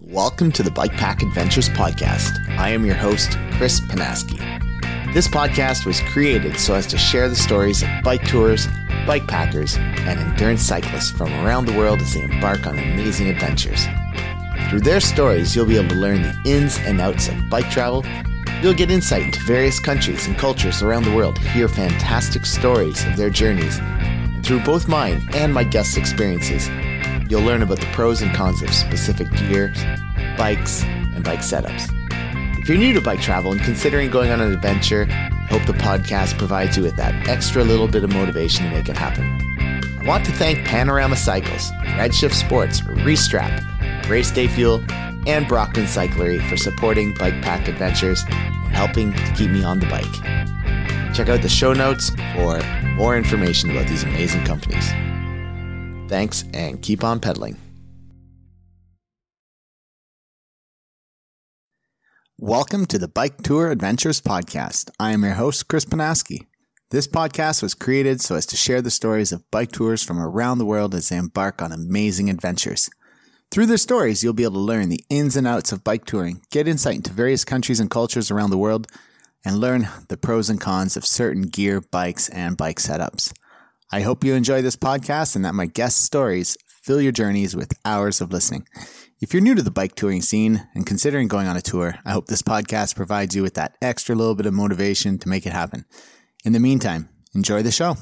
Welcome to the Bike Pack Adventures podcast. I am your host, Chris Panaski. This podcast was created so as to share the stories of bike tours, bike packers, and endurance cyclists from around the world as they embark on amazing adventures. Through their stories, you'll be able to learn the ins and outs of bike travel. You'll get insight into various countries and cultures around the world, hear fantastic stories of their journeys. And through both mine and my guests' experiences, You'll learn about the pros and cons of specific gear, bikes, and bike setups. If you're new to bike travel and considering going on an adventure, I hope the podcast provides you with that extra little bit of motivation to make it happen. I want to thank Panorama Cycles, Redshift Sports, Restrap, Race Day Fuel, and Brockman Cyclery for supporting Bike Pack Adventures and helping to keep me on the bike. Check out the show notes for more information about these amazing companies. Thanks and keep on pedaling. Welcome to the Bike Tour Adventures Podcast. I am your host, Chris Panaski. This podcast was created so as to share the stories of bike tours from around the world as they embark on amazing adventures. Through their stories, you'll be able to learn the ins and outs of bike touring, get insight into various countries and cultures around the world, and learn the pros and cons of certain gear, bikes, and bike setups. I hope you enjoy this podcast and that my guest stories fill your journeys with hours of listening. If you're new to the bike touring scene and considering going on a tour, I hope this podcast provides you with that extra little bit of motivation to make it happen. In the meantime, enjoy the show.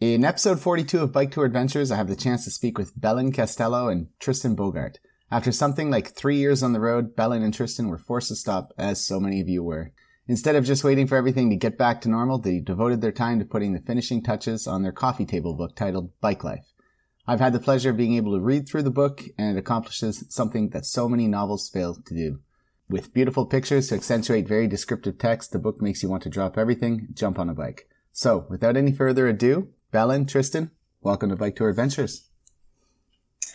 In episode 42 of Bike Tour Adventures, I have the chance to speak with Belen Castello and Tristan Bogaard. After something like three years on the road, Belen and Tristan were forced to stop, as so many of you were. Instead of just waiting for everything to get back to normal, they devoted their time to putting the finishing touches on their coffee table book titled Bike Life. I've had the pleasure of being able to read through the book, and it accomplishes something that so many novels fail to do. With beautiful pictures to accentuate very descriptive text, the book makes you want to drop everything, jump on a bike. So, without any further ado, Belen, Tristan, welcome to Bike Tour Adventures.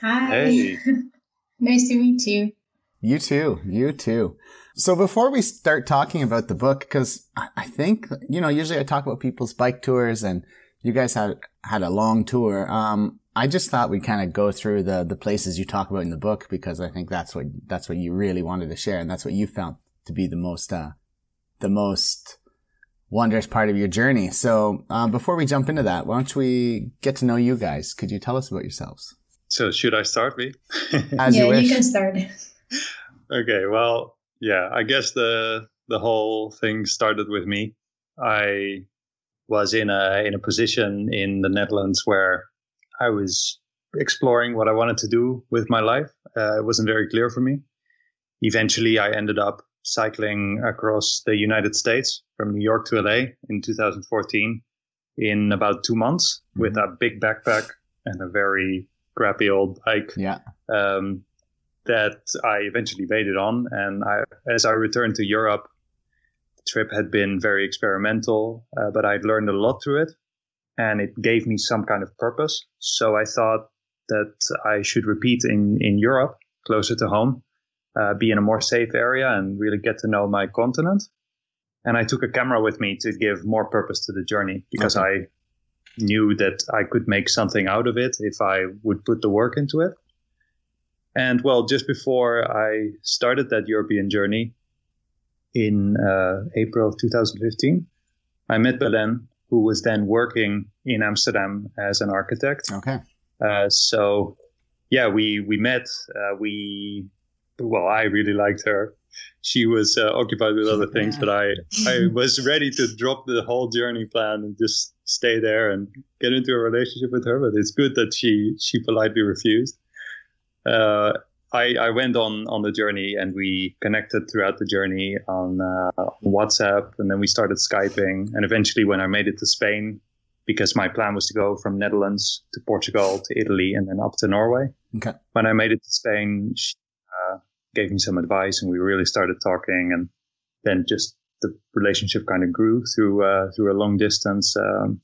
Hi. Hey. nice to meet you. You too. You too. So before we start talking about the book, because I think, you know, usually I talk about people's bike tours and you guys had, had a long tour. Um, I just thought we'd kind of go through the, the places you talk about in the book because I think that's what, that's what you really wanted to share. And that's what you found to be the most, uh, the most wondrous part of your journey. So, um, before we jump into that, why don't we get to know you guys? Could you tell us about yourselves? So should I start me? As yeah, you, you can start. okay. Well, yeah, I guess the the whole thing started with me. I was in a in a position in the Netherlands where I was exploring what I wanted to do with my life. Uh, it wasn't very clear for me. Eventually, I ended up cycling across the United States from New York to LA in 2014 in about two months mm-hmm. with a big backpack and a very crappy old bike. Yeah. Um, that I eventually waited on. And I, as I returned to Europe, the trip had been very experimental, uh, but I'd learned a lot through it and it gave me some kind of purpose. So I thought that I should repeat in, in Europe, closer to home, uh, be in a more safe area and really get to know my continent. And I took a camera with me to give more purpose to the journey because okay. I knew that I could make something out of it if I would put the work into it. And well, just before I started that European journey in uh, April of 2015, I met Belen, who was then working in Amsterdam as an architect. Okay. Uh, so, yeah, we we met. Uh, we well, I really liked her. She was uh, occupied with other things, but I I was ready to drop the whole journey plan and just stay there and get into a relationship with her. But it's good that she she politely refused uh, I, I, went on on the journey and we connected throughout the journey on, uh, WhatsApp and then we started skyping and eventually when I made it to Spain because my plan was to go from Netherlands to Portugal to Italy and then up to Norway. Okay. When I made it to Spain, she uh, gave me some advice and we really started talking and then just the relationship kind of grew through uh, through a long distance um,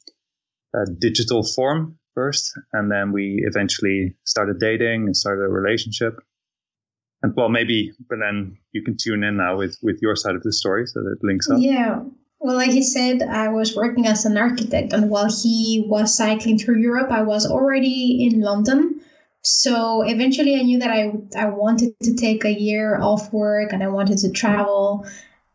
digital form first, and then we eventually started dating and started a relationship. And well, maybe, but then you can tune in now with with your side of the story, so that links up. Yeah. Well, like he said, I was working as an architect, and while he was cycling through Europe, I was already in London. So eventually, I knew that I I wanted to take a year off work and I wanted to travel,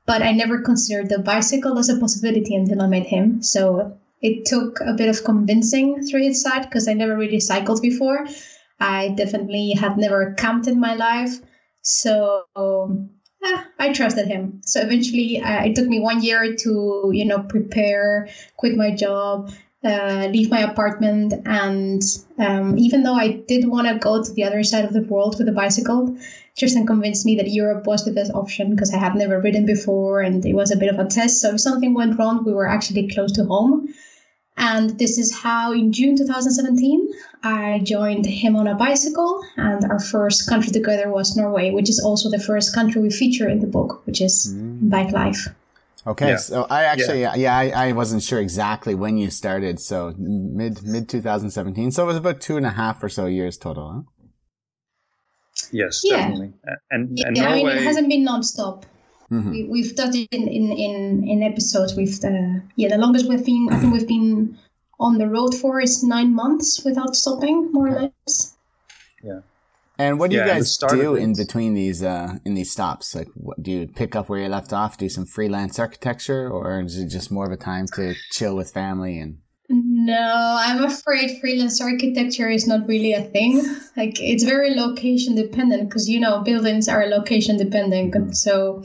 but I never considered the bicycle as a possibility until I met him. So it took a bit of convincing through his side because I never really cycled before. I definitely had never camped in my life. So eh, I trusted him. So eventually, uh, it took me one year to, you know, prepare, quit my job, uh, leave my apartment. And um, even though I did want to go to the other side of the world with a bicycle, Tristan convinced me that Europe was the best option because I had never ridden before and it was a bit of a test. So if something went wrong, we were actually close to home. And this is how, in June 2017, I joined him on a bicycle. And our first country together was Norway, which is also the first country we feature in the book, which is mm. Bike Life. Okay, yeah. so I actually, yeah, yeah I, I, wasn't sure exactly when you started. So mid mid 2017. So it was about two and a half or so years total. Huh? Yes, yeah. definitely. And, and yeah, Norway... I mean, it hasn't been nonstop. Mm-hmm. We, have done it in, in, in, in episodes with the yeah the longest we've been I think we've been on the road for is nine months without stopping more or less. Yeah. And what do yeah, you guys do in between these uh, in these stops? Like, what, do you pick up where you left off? Do some freelance architecture, or is it just more of a time to chill with family and? No, I'm afraid freelance architecture is not really a thing. Like, it's very location dependent because you know buildings are location dependent. So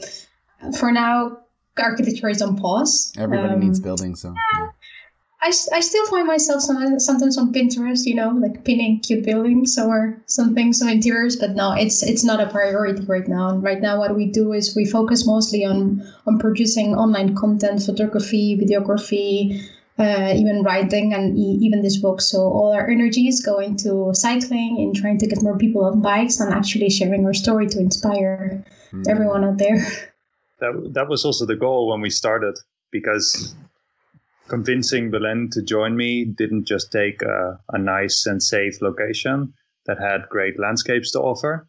for now, architecture is on pause. Everybody um, needs buildings, so. Yeah. I, I still find myself sometimes on Pinterest, you know, like pinning cute buildings or something, some interiors. But no, it's it's not a priority right now. And right now, what we do is we focus mostly on on producing online content, photography, videography, uh, even writing, and e- even this book. So all our energies going to cycling, and trying to get more people on bikes, and actually sharing our story to inspire mm. everyone out there. that that was also the goal when we started because convincing Belen to join me didn't just take a, a nice and safe location that had great landscapes to offer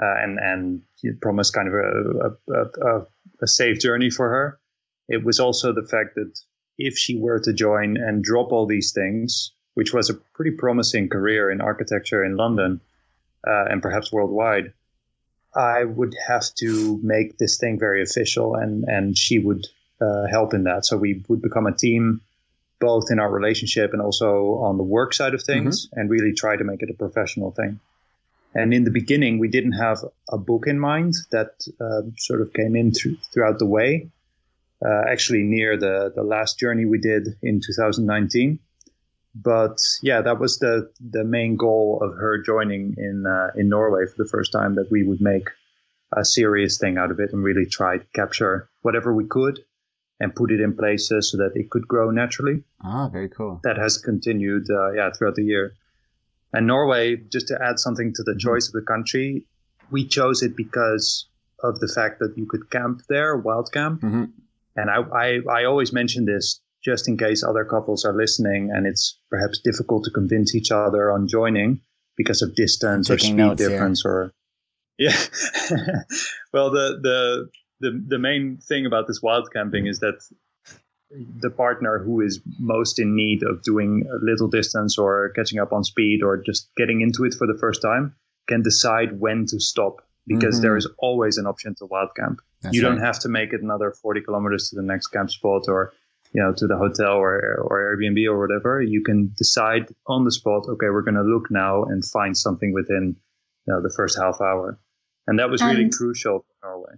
uh, and and promised kind of a, a, a, a safe journey for her. It was also the fact that if she were to join and drop all these things, which was a pretty promising career in architecture in London uh, and perhaps worldwide, I would have to make this thing very official, and and she would uh, help in that. So we would become a team, both in our relationship and also on the work side of things, mm-hmm. and really try to make it a professional thing. And in the beginning, we didn't have a book in mind that uh, sort of came in th- throughout the way. Uh, actually, near the the last journey we did in 2019 but yeah, that was the the main goal of her joining in uh, in Norway for the first time that we would make a serious thing out of it and really try to capture whatever we could and put it in places so that it could grow naturally. Ah, very cool. That has continued, uh, yeah, throughout the year. And Norway, just to add something to the mm-hmm. choice of the country, we chose it because of the fact that you could camp there, wild camp. Mm-hmm. And I, I, I always mention this just in case other couples are listening and it's perhaps difficult to convince each other on joining because of distance or speed difference here. or yeah well the, the the the main thing about this wild camping is that the partner who is most in need of doing a little distance or catching up on speed or just getting into it for the first time can decide when to stop because mm-hmm. there is always an option to wild camp. That's you don't have to make it another 40 kilometers to the next camp spot or you know to the hotel or or Airbnb or whatever, you can decide on the spot. Okay, we're going to look now and find something within you know, the first half hour, and that was really and, crucial for Norway.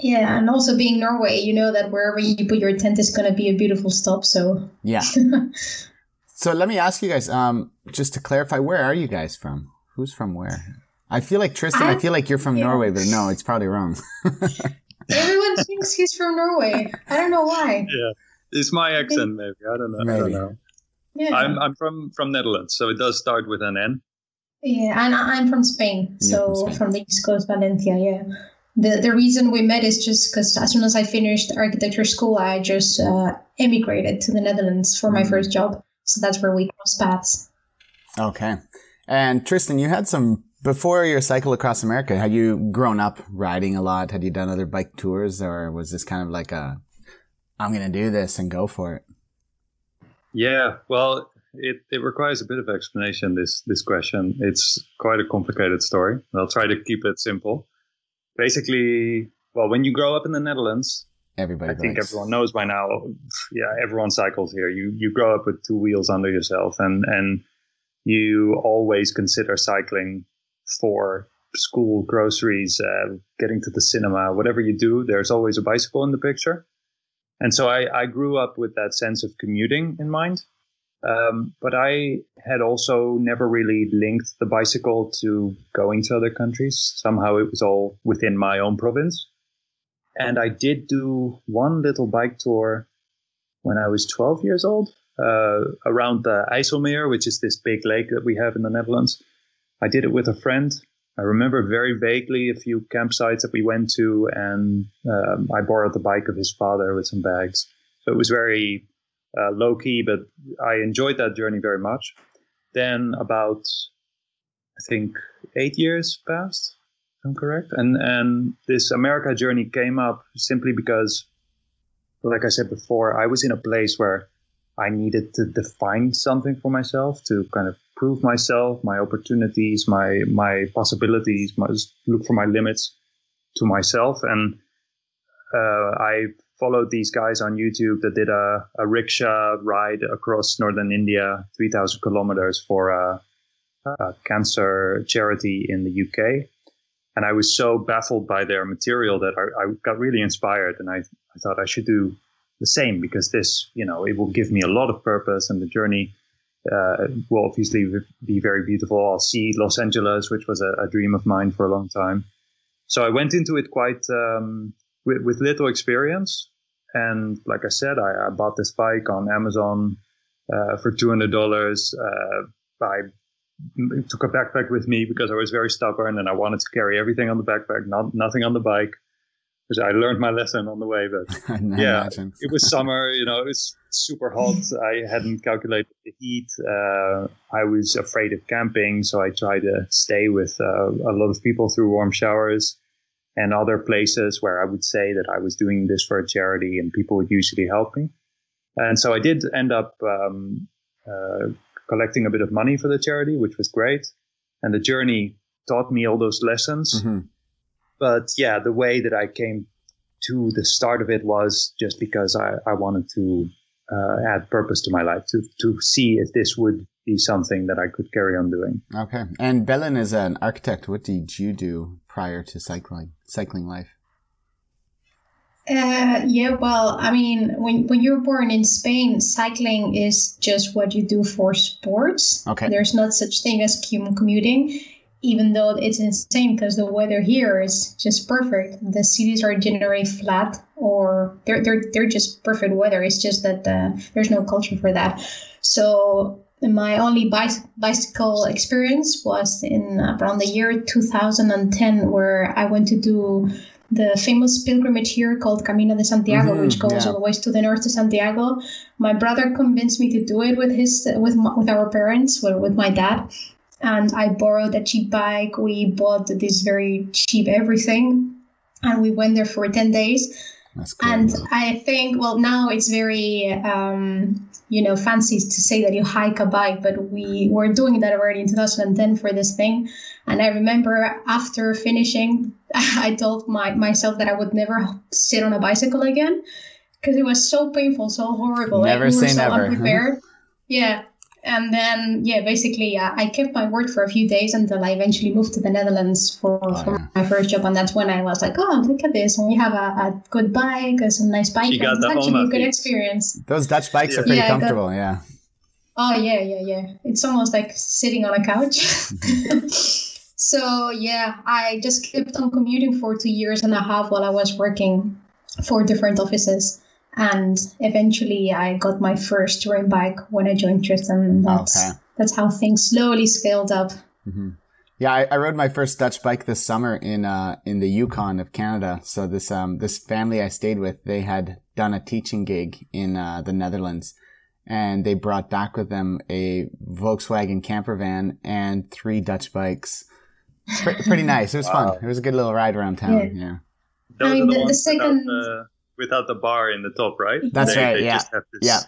Yeah, and also being Norway, you know that wherever you put your tent is going to be a beautiful stop. So yeah. so let me ask you guys, um, just to clarify, where are you guys from? Who's from where? I feel like Tristan. I, I feel like you're from yeah. Norway, but no, it's probably wrong. Everyone thinks he's from Norway. I don't know why. Yeah. It's my accent, maybe. I don't know. Maybe. I don't know. Yeah. I'm I'm from from Netherlands, so it does start with an N. Yeah, and I'm from Spain, so from, Spain. from, the East Coast, Valencia. Yeah. The the reason we met is just because as soon as I finished architecture school, I just uh, emigrated to the Netherlands for my mm. first job. So that's where we crossed paths. Okay. And Tristan, you had some before your cycle across America. Had you grown up riding a lot? Had you done other bike tours, or was this kind of like a I'm going to do this and go for it. Yeah, well, it, it requires a bit of explanation. This this question. It's quite a complicated story. I'll try to keep it simple. Basically, well, when you grow up in the Netherlands, everybody. I think everyone knows by now. Yeah, everyone cycles here. You you grow up with two wheels under yourself, and and you always consider cycling for school, groceries, uh, getting to the cinema, whatever you do. There's always a bicycle in the picture, and so I I grew up with that sense of commuting in mind. Um, but I had also never really linked the bicycle to going to other countries. Somehow it was all within my own province. And I did do one little bike tour when I was 12 years old uh, around the IJsselmeer, which is this big lake that we have in the Netherlands. I did it with a friend. I remember very vaguely a few campsites that we went to, and um, I borrowed the bike of his father with some bags. So it was very uh, low key, but I enjoyed that journey very much. Then about, I think, eight years passed. I'm correct, and and this America journey came up simply because, like I said before, I was in a place where I needed to define something for myself to kind of prove myself, my opportunities, my my possibilities, my, look for my limits to myself, and uh, I followed these guys on YouTube that did a, a rickshaw ride across northern India, 3,000 kilometers for a, a, cancer charity in the UK. And I was so baffled by their material that I, I got really inspired. And I, I thought I should do the same because this, you know, it will give me a lot of purpose and the journey uh, will obviously be very beautiful. I'll see Los Angeles, which was a, a, dream of mine for a long time. So I went into it quite um, with, with little experience. And like I said, I, I bought this bike on Amazon uh, for two hundred dollars. Uh, I took a backpack with me because I was very stubborn and I wanted to carry everything on the backpack, not nothing on the bike. Because I learned my lesson on the way, but yeah, it was summer. You know, it was super hot. I hadn't calculated the heat. Uh, I was afraid of camping, so I tried to stay with uh, a lot of people through warm showers and other places where I would say that I was doing this for a charity and people would usually help me. And so I did end up um, uh, collecting a bit of money for the charity, which was great. And the journey taught me all those lessons. Mm-hmm. But yeah, the way that I came to the start of it was just because I, I wanted to uh, add purpose to my life, to, to see if this would be something that I could carry on doing. Okay. And Belen is an architect. What did you do prior to cycling cycling life? Uh, yeah, well, I mean, when when you're born in Spain, cycling is just what you do for sports. Okay. There's not such thing as commuting, even though it's insane because the weather here is just perfect. The cities are generally flat, or they're they're they're just perfect weather. It's just that uh, there's no culture for that. So my only bicycle experience was in around the year 2010 where i went to do the famous pilgrimage here called camino de santiago mm-hmm, which goes yeah. all the way to the north to santiago my brother convinced me to do it with his with my, with our parents well, with my dad and i borrowed a cheap bike we bought this very cheap everything and we went there for 10 days Cool. And I think, well, now it's very, um, you know, fancy to say that you hike a bike, but we were doing that already in 2010 for this thing. And I remember after finishing, I told my, myself that I would never sit on a bicycle again because it was so painful, so horrible. Never like, we say so never. Unprepared. yeah and then yeah basically uh, i kept my word for a few days until i eventually moved to the netherlands for, oh, for yeah. my first job. And that's when i was like oh look at this. And we have a, a good bike a some nice bike you got it's the actually a good experience. Those dutch bikes yeah. are pretty yeah, comfortable yeah. Oh yeah yeah yeah. It's almost like sitting on a couch. So yeah i just kept on commuting for two years and a half while i was working for different offices and eventually I got my first touring bike when I joined Tristan. That's okay. that's how things slowly scaled up. Mm-hmm. Yeah, I, I, rode my first Dutch bike this summer in uh, in the Yukon of Canada. So this um this family I stayed with, they had done a teaching gig in uh, the Netherlands, and they brought back with them a Volkswagen camper van and three Dutch bikes. Pretty, pretty nice. It was wow. fun. It was a good little ride around town. Yeah. yeah. I mean, the, the second. The without the bar in the top, right? That's they, right. They yeah. yeah.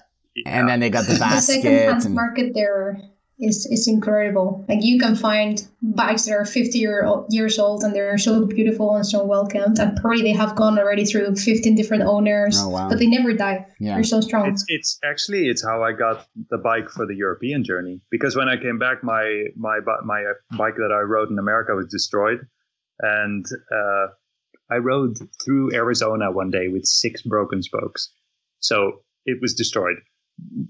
and then they got the the basket. second-hand and, market there is is incredible. Like you can find bikes that are 50 year old, years old and they're so beautiful and so well kept. And probably they have gone already through 15 different owners, Oh, wow. but they never die. yeah. They're so strong. It's it's actually it's how I got the bike for the European journey because when I came back, my my my uh, bike that I rode in America was destroyed, and uh, I rode through Arizona one day with six broken spokes, so it was destroyed.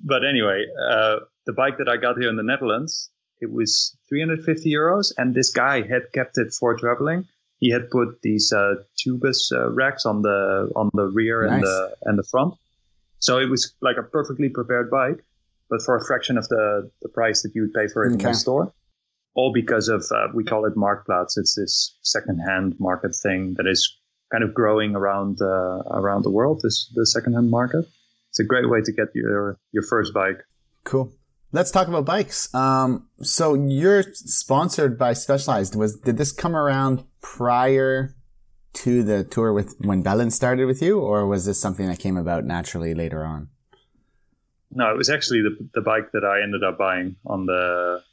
But anyway, uh, the bike that I got here in the Netherlands, it was 350 euros, and this guy had kept it for traveling. He had put these uh, tubus uh, racks on the on the rear and the and the front. So it was like a perfectly prepared bike, but for a fraction of the, the price that you would pay for it in the store. All because of, uh, we call it Marktplaats. It's this secondhand market thing that is kind of growing around, uh, around the world, this, the secondhand market. It's a great way to get your, your first bike. Cool. Let's talk about bikes. Um, so you're sponsored by Specialized. Was did this come around prior to the tour with when Belen started with you, or was this something that came about naturally later on? No, it was actually the, the bike that I ended up buying on the,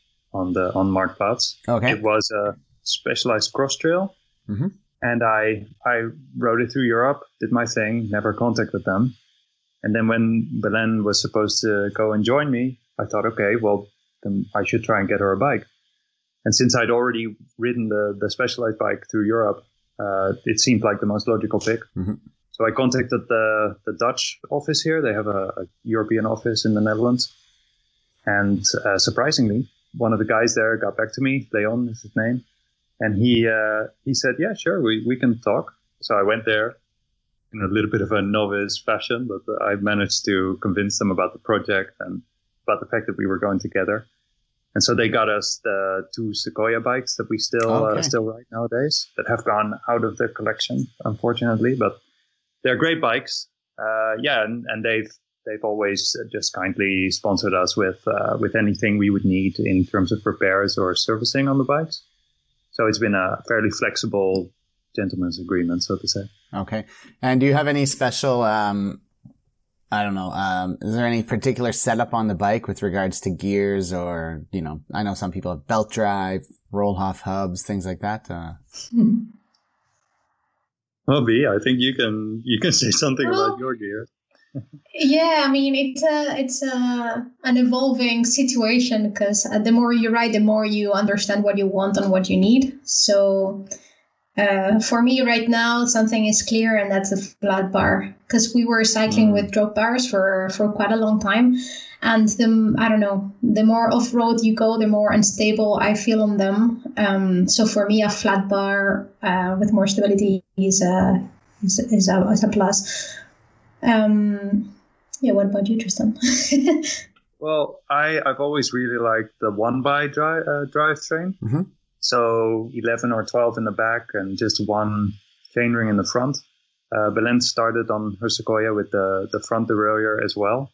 on the, on Marktplaats. Okay. It was a specialized cross trail. Mhm. And I, I rode it through Europe, did my thing, never contacted them. And then when Belen was supposed to go and join me, I thought, okay, well, then I should try and get her a bike. And since I'd already ridden the, the specialized bike through Europe, uh, it seemed like the most logical pick. Mhm. So I contacted the, the Dutch office here. They have a, a European office in the Netherlands. And uh, surprisingly, one of the guys there got back to me. Leon is his name. And he uh, he said, yeah, sure, we, we can talk. So I went there in a little bit of a novice fashion, but uh, I managed to convince them about the project and about the fact that we were going together. And so they got us the two Sequoia bikes that we still Okay. uh, still ride nowadays that have gone out of the collection, unfortunately. But they're great bikes. Uh, yeah, and, and they've they've always just kindly sponsored us with uh, with anything we would need in terms of repairs or servicing on the bikes. So it's been a fairly flexible gentleman's agreement, so to say. Okay. And do you have any special, um, I don't know, um, is there any particular setup on the bike with regards to gears or, you know, I know some people have belt drive, Rohloff hubs, things like that. Uh, Well, B, I think you can you can say something Well- about your gear. Yeah, I mean it's a it's a an evolving situation because the more you ride, the more you understand what you want and what you need. So uh, for me right now, something is clear, and that's a flat bar because we were cycling Mm. with drop bars for for quite a long time, and the I don't know, the more off road you go, the more unstable I feel on them. Um, so for me, a flat bar uh, with more stability is a is, is a is a plus. Um, yeah, what about you, Tristan? Well, I I've always really liked the one by drive uh, drivetrain. Mhm. So eleven or twelve in the back and just one chainring in the front. Uh, Belen started on her Sequoia with the the front derailleur as well,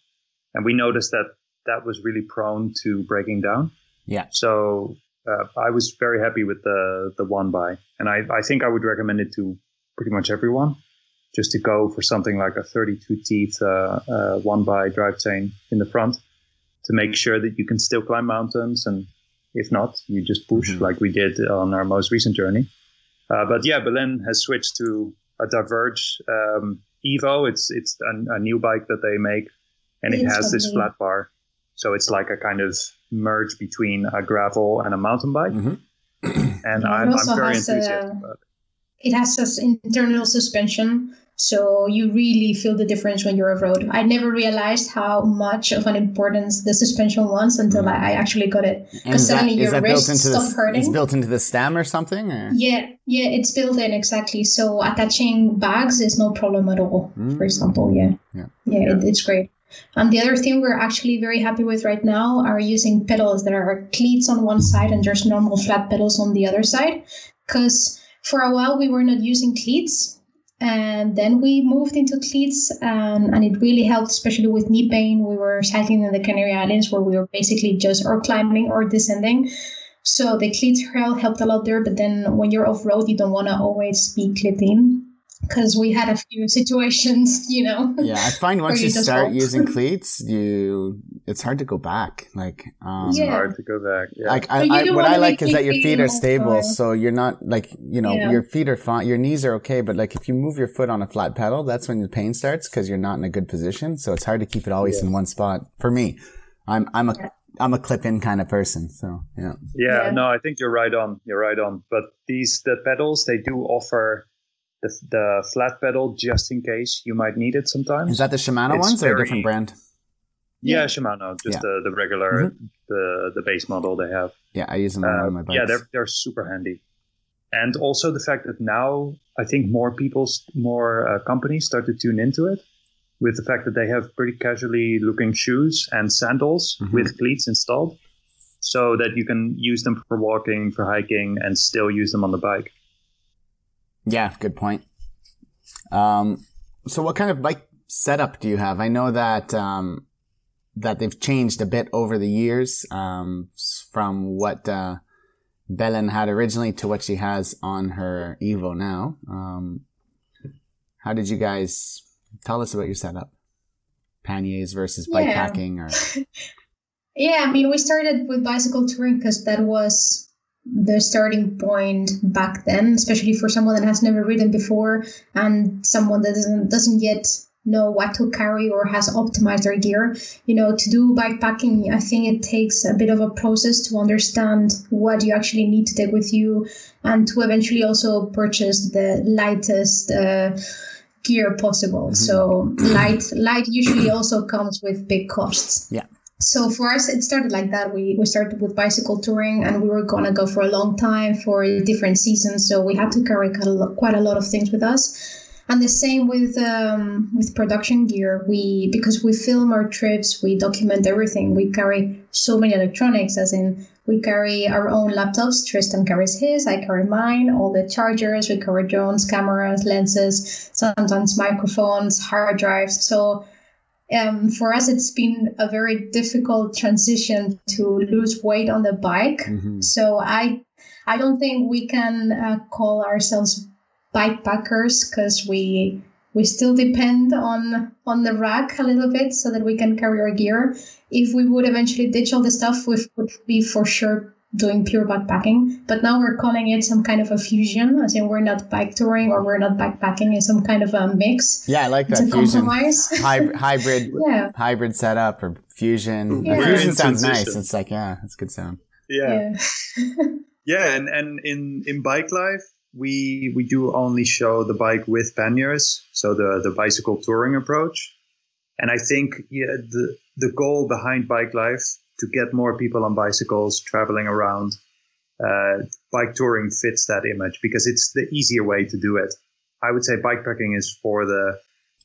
and we noticed that that was really prone to breaking down. Yeah. So uh, I was very happy with the the one by, and I I think I would recommend it to pretty much everyone. Just to go for something like a 32 teeth uh, uh, one by drivetrain in the front to make sure that you can still climb mountains. And if not you just push Mhm. like we did on our most recent journey. Uh, but yeah Belen has switched to a diverge um, evo. It's it's a, a new bike that they make and it has this flat bar. So it's like a kind of merge between a gravel and a mountain bike. Mhm. and Yeah, it I'm, I'm very has, enthusiastic uh, about it. it has this internal suspension, so you really feel the difference when you're off road. I never realized how much of an importance the suspension was until I, I actually got it. Because suddenly your wrists into the, hurting. it's built into the stem or something? Or? Yeah, yeah, it's built in exactly. So attaching bags is no problem at all. Mm. For example, yeah, Yeah. yeah, It, it's great. And the other thing we're actually very happy with right now are using pedals that are cleats on one side and just normal flat pedals on the other side. Because for a while we were not using cleats, and then we moved into cleats, and, and it really helped, especially with knee pain. We were cycling in the Canary Islands where we were basically just or climbing or descending. So the cleats help helped a lot there, but then when you're off road, you don't want to always be clipped in. Because we had a few situations, you know. Yeah, I find once you you just start fall. using cleats, you it's hard to go back. Like, um, Yeah. Hard to go back. Yeah. like I, I, what I like is that your feet are stable, fine. so you're not like you know Yeah. your feet are fine, your knees are okay, but like if you move your foot on a flat pedal, that's when the pain starts because you're not in a good position. So it's hard to keep it always in one spot. For me, I'm I'm a am a clip in kind of person. So yeah, Yeah, Yeah. no, I think you're right on. You're right on. But these the pedals they do offer the, the flat pedal just in case you might need it sometimes. is that the Shimano It's ones or a different brand? yeah, Yeah. Shimano, just Yeah. the, the regular the the base model they have. Yeah, I use them on Uh, all my bikes. yeah, they're they're super handy. And also the fact that now I think more people, more uh, companies start to tune into it, with the fact that they have pretty casually looking shoes and sandals Mhm. with cleats installed, so that you can use them for walking, for hiking, and still use them on the bike. Yeah, good point. Um, so what kind of bike setup do you have? I know that um, that they've changed a bit over the years um, from what uh, Belen had originally to what she has on her Evo now. Um, how did you guys tell us about your setup? Panniers versus bike Yeah. packing, or Yeah, I mean, we started with bicycle touring because that was the starting point back then, especially for someone that has never ridden before and someone that doesn't doesn't yet know what to carry or has optimized their gear. You know, to do bikepacking, I think it takes a bit of a process to understand what you actually need to take with you and to eventually also purchase the lightest uh, gear possible. Mhm. So light light usually also comes with big costs. Yeah. So for us, it started like that. We we started with bicycle touring, and we were gonna go for a long time for different seasons. So we had to carry quite a lot, quite a lot of things with us. And the same with um, with production gear. We because we film our trips, we document everything. We carry so many electronics, as in we carry our own laptops. Tristan carries his, I carry mine. All the chargers, we carry drones, cameras, lenses, sometimes microphones, hard drives. So um, for us, it's been a very difficult transition to lose weight on the bike. Mhm. So I, I don't think we can uh, call ourselves bike packers because we we still depend on on the rack a little bit so that we can carry our gear. If we would eventually ditch all the stuff, we would be for sure doing pure backpacking. But now we're calling it some kind of a fusion, as in we're not bike touring or we're not backpacking. It's some kind of a mix. yeah, I like It's that a fusion compromise. hybrid hybrid yeah. hybrid setup or fusion. Yeah. Fusion sounds nice. It's like yeah, it's good sound. Yeah, Yeah. yeah, and and in in bike life. We, we do only show the bike with panniers, so the, the bicycle touring approach. And I think yeah, the the goal behind bike life to get more people on bicycles traveling around. Uh, bike touring fits that image because it's the easier way to do it. I would say bikepacking is for the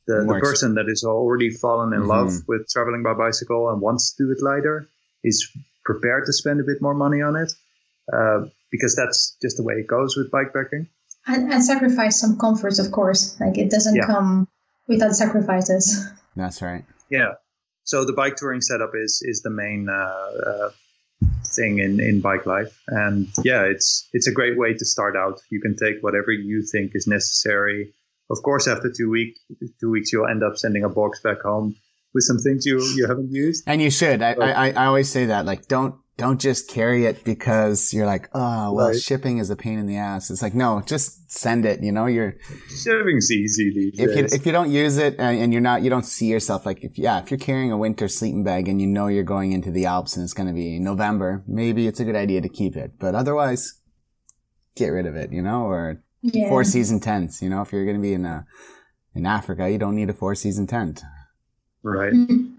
the, the More ex- person that is already fallen in Mhm. love with traveling by bicycle and wants to do it lighter, is prepared to spend a bit more money on it, uh, because that's just the way it goes with bikepacking. and, and sacrifice some comforts, of course. Like it doesn't Yeah. come without sacrifices. That's right. Yeah. So the bike touring setup is is the main uh, uh, thing in, in bike life, and yeah, it's it's a great way to start out. You can take whatever you think is necessary. Of course, after two week two weeks, you'll end up sending a box back home with some things you you haven't used. And you should. I, I, I always say that. Like, don't don't just carry it because you're like, oh, well, Right. shipping is a pain in the ass. It's like, no, just send it. You know, you're Shipping's easy these if you if you don't use it and, and you're not, you don't see yourself like if yeah, if you're carrying a winter sleeping bag and you know you're going into the Alps and it's going to be November, maybe it's a good idea to keep it. But otherwise, get rid of it. You know, or Yeah. four season tents. You know, if you're going to be in uh in Africa, you don't need a four season tent. right. Mm.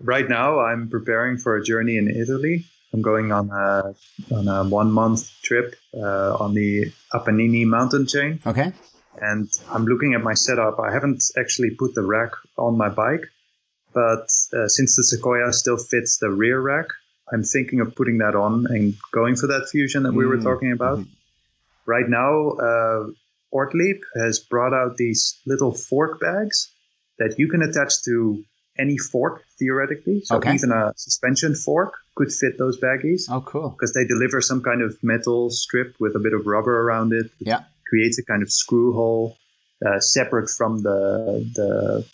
Right now, I'm preparing for a journey in Italy. I'm going on a on a one month trip uh, on the Apennine mountain chain. Okay. and I'm looking at my setup. I haven't actually put the rack on my bike, but uh, since the Sequoia still fits the rear rack, I'm thinking of putting that on and going for that fusion that we were Mm, talking about. mhm. Right now, uh, Ortlieb has brought out these little fork bags that you can attach to any fork theoretically. So Okay. even a suspension fork could fit those baggies Oh, cool. because they deliver some kind of metal strip with a bit of rubber around it. Yeah. Creates a kind of screw hole. uh, separate from the the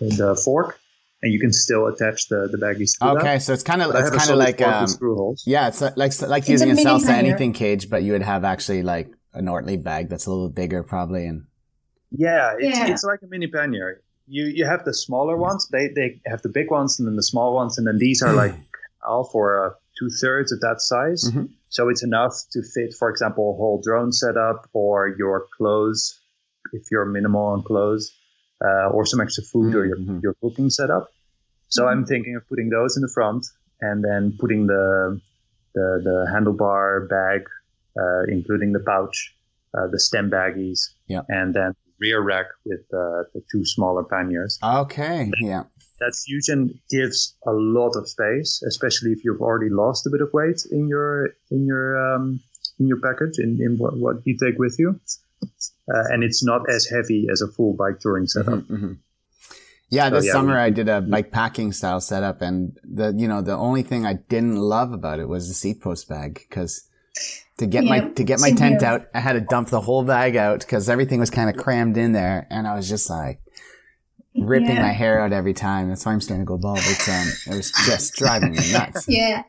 the fork, and you can still attach the the baggies. To okay, that. so it's kind of it's kind of like fork um, screw holes. yeah, it's like like It's using a a mini salsa anything cage, but you would have actually like a Ortlieb bag that's a little bigger probably, and Yeah, it's, Yeah. it's like a mini pannier. You you have the smaller ones. They they have the big ones and then the small ones, and then these are like all for uh, two thirds of that size. Mhm. So it's enough to fit, for example, a whole drone setup or your clothes if you're minimal on clothes, uh, or some extra food or your Mhm. your cooking setup. So I'm thinking of putting those in the front and then putting the the, the handlebar bag, uh, including the pouch, uh, the stem baggies, Yeah. and then rear rack with uh, the two smaller panniers. okay, yeah, That fusion gives a lot of space, especially if you've already lost a bit of weight in your in your um, in your package in, in what, what you take with you. Uh, and it's not as heavy as a full bike touring setup. Mhm, mhm. Yeah, So, this yeah, summer we- I did a bike packing style setup, and the you know the only thing I didn't love about it was the seat post bag because to get my to get my tent here. out, I had to dump the whole bag out because everything was kind of crammed in there, and I was just like ripping Yeah. my hair out every time. That's why I'm starting to go bald. It's um, it was just driving me nuts. Yeah.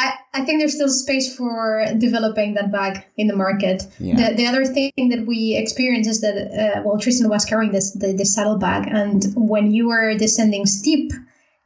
I, I think there's still space for developing that bag in the market. Yeah. The, the other thing that we experienced is that, uh, well, Tristan was carrying this the, the saddle bag, and when you are descending steep,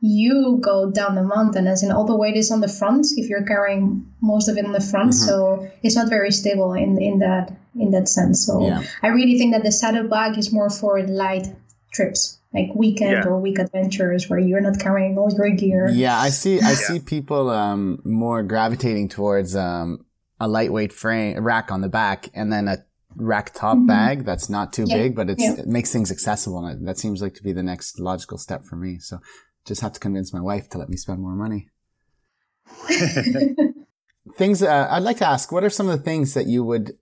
you go down the mountain, as in all the weight is on the front. If you're carrying most of it on the front, Mhm. so it's not very stable in in that in that sense. So Yeah. I really think that the saddle bag is more for light trips, like weekend Yeah. or week adventures, where you're not carrying all your gear. Yeah, I see. I see people um, more gravitating towards um, a lightweight frame rack on the back, and then a rack top Mhm. bag that's not too Yeah, big, but it's, yeah. it makes things accessible. And that seems like to be the next logical step for me. So just have to convince my wife to let me spend more money. Things uh, I'd like to ask: What are some of the things that you would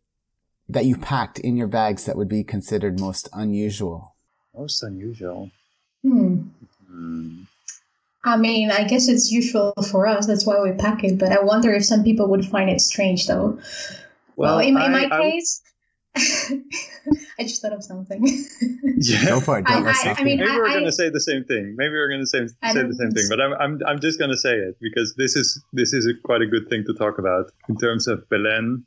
that you packed in your bags that would be considered most unusual? Most unusual. Hmm. Hmm. I mean, I guess it's usual for us. That's why we pack it. But I wonder if some people would find it strange, though. Well, in, in my I- I- case, I just thought of something. yeah. Go for it. Don't I- I- I mean, you. Maybe we're going to say the same thing. Maybe we're going to say, say the same thing, but I'm, I'm, I'm just going to say it because this is this is a, quite a good thing to talk about in terms of Belen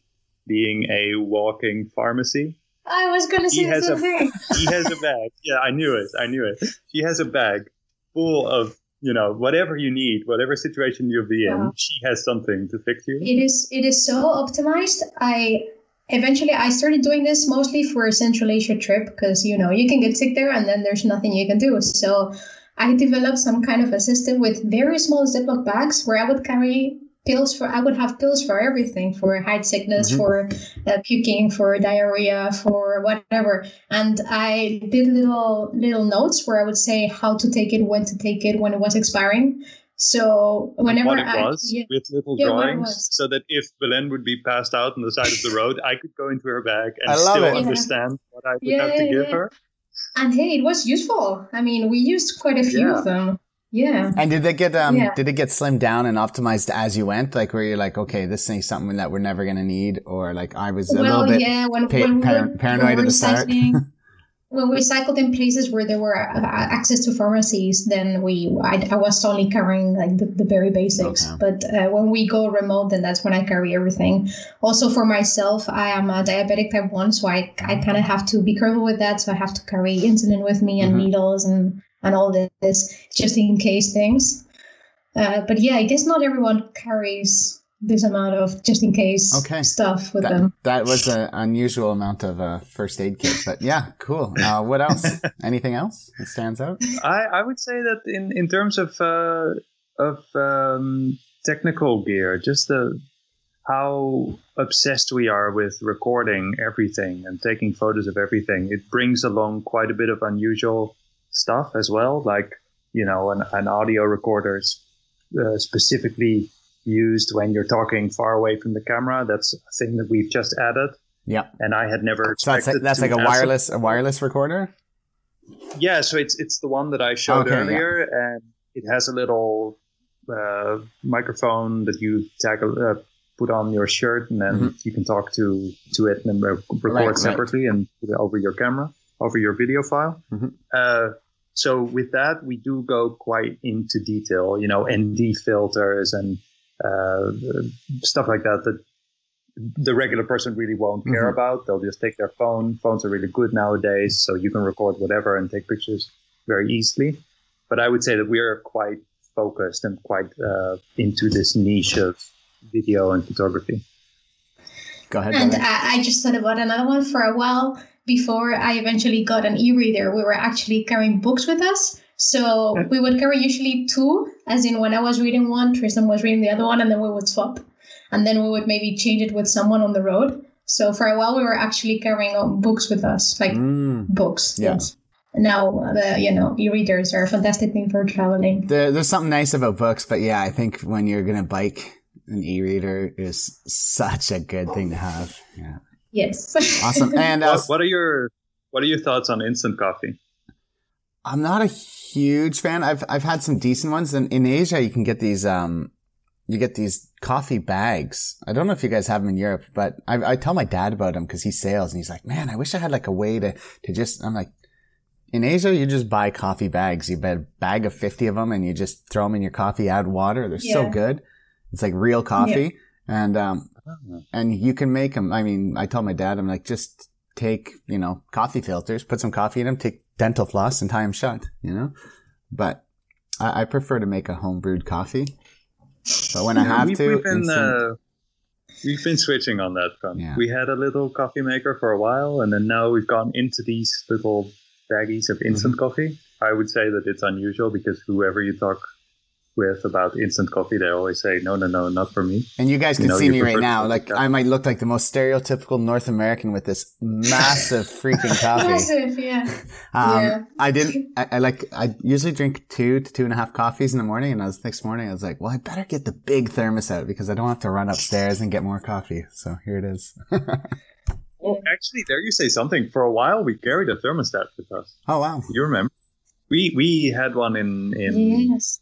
being a walking pharmacy. I was going to He say the has same a- thing. He has a bag. Yeah, I knew it. I knew it. He has a bag full of you know whatever you need, whatever situation you'll be in. Wow. She has something to fix you. It is it is so optimized. I eventually I started doing this mostly for a Central Asia trip because you know you can get sick there and then there's nothing you can do. So I developed some kind of a system with very small Ziploc bags where I would carry pills for I would have pills for everything for height sickness, Mhm. for uh, puking, for diarrhea, for whatever. And I did little little notes where I would say how to take it, when to take it, when it was expiring. So whenever what it I was yeah, with little Yeah, drawings, so that if Belen would be passed out on the side of the road, I could go into her bag and still it. Yeah. understand what I would Yeah, have to yeah, give yeah. her. And hey, it was useful. I mean, we used quite a few Yeah. of them. Yeah. And did they get um Yeah. did it get slimmed down and optimized as you went? Like where you're like, okay, this ain't something that we're never gonna need, or like I was a well, little bit yeah. When, pa- when we par- were, paranoid when at we were the start. when we cycled in places where there were uh, access to pharmacies, then we I, I was only carrying like the, the very basics. Okay. But uh, when we go remote, then that's when I carry everything. Also for myself, I am a diabetic type one, so I I kind of have to be careful with that. So I have to carry insulin with me and Mhm. needles and and all this just in case things. Uh, but yeah, I guess not everyone carries this amount of just in case Okay. stuff with that, them. that was an unusual amount of uh, first aid kit, but yeah, cool. Uh, what else? Anything else that stands out? I, I would say that in, in terms of uh, of um, technical gear, just the how obsessed we are with recording everything and taking photos of everything, it brings along quite a bit of unusual stuff as well. Like you know, an, an audio recorder is uh, specifically used when you're talking far away from the camera. That's a thing that we've just added, Yeah, and I had never so that's expected. that's like a wireless a wireless recorder. yeah, so it's it's the one that I showed Okay, yeah. earlier, and it has a little uh, microphone that you tag, uh, put on your shirt, and then you can talk to to it and re- record Mm-hmm. Right, right. separately and put it over your camera over your video file. Mhm. Uh, so with that, we do go quite into detail, you know, ND filters and uh, stuff like that that the regular person really won't care Mhm. about. They'll just take their phone. Phones are really good nowadays, so you can record whatever and take pictures very easily. But I would say that we are quite focused and quite uh, into this niche of video and photography. Go ahead. And I, I just thought about another one for a while before I eventually got an e-reader. We were actually carrying books with us. So we would carry usually two, as in when I was reading one, Tristan was reading the other one, and then we would swap. And then we would maybe change it with someone on the road. So for a while, we were actually carrying books with us, like Mm. books. Yeah. Yes. Now uh, the you know e-readers are a fantastic thing for traveling. There, there's something nice about books, but yeah, I think when you're gonna bike, an e-reader is such a good thing to have. Yeah, Yes. awesome. And uh, What, what are your what are your thoughts on instant coffee? I'm not a huge fan. I've I've had some decent ones, and in Asia you can get these um, you get these coffee bags. I don't know if you guys have them in Europe, but I, I tell my dad about them because he sails, and he's like, "Man, I wish I had like a way to to just." I'm like, in Asia you just buy coffee bags. You buy a bag of fifty of them, and you just throw them in your coffee. Add water. They're so good. It's like real coffee, and um, and you can make them. I mean, I tell my dad, I'm like, just take, you know, coffee filters, put some coffee in them, take dental floss and tie them shut, you know? But I, I prefer to make a home brewed coffee. But when I have we've, to, we've been uh, we've been switching on that front. Yeah. We had a little coffee maker for a while, and then now we've gone into these little baggies of instant Mm-hmm. coffee. I would say that it's unusual because whoever you talk with about instant coffee, they always say, "No, no, no, not for me." and you guys you can know, see me right now. to- Like I might look like the most stereotypical North American with this massive freaking coffee. Massive, yeah. Um, Yeah. I didn't. I, I like. I usually drink two to two and a half coffees in the morning, and I was next morning. I was like, "Well, I better get the big thermos out because I don't have to run upstairs and get more coffee." So here it is. Well, actually, there you say something. For a while, we carried a thermostat with us. oh wow! You remember? We we had one in in Yes.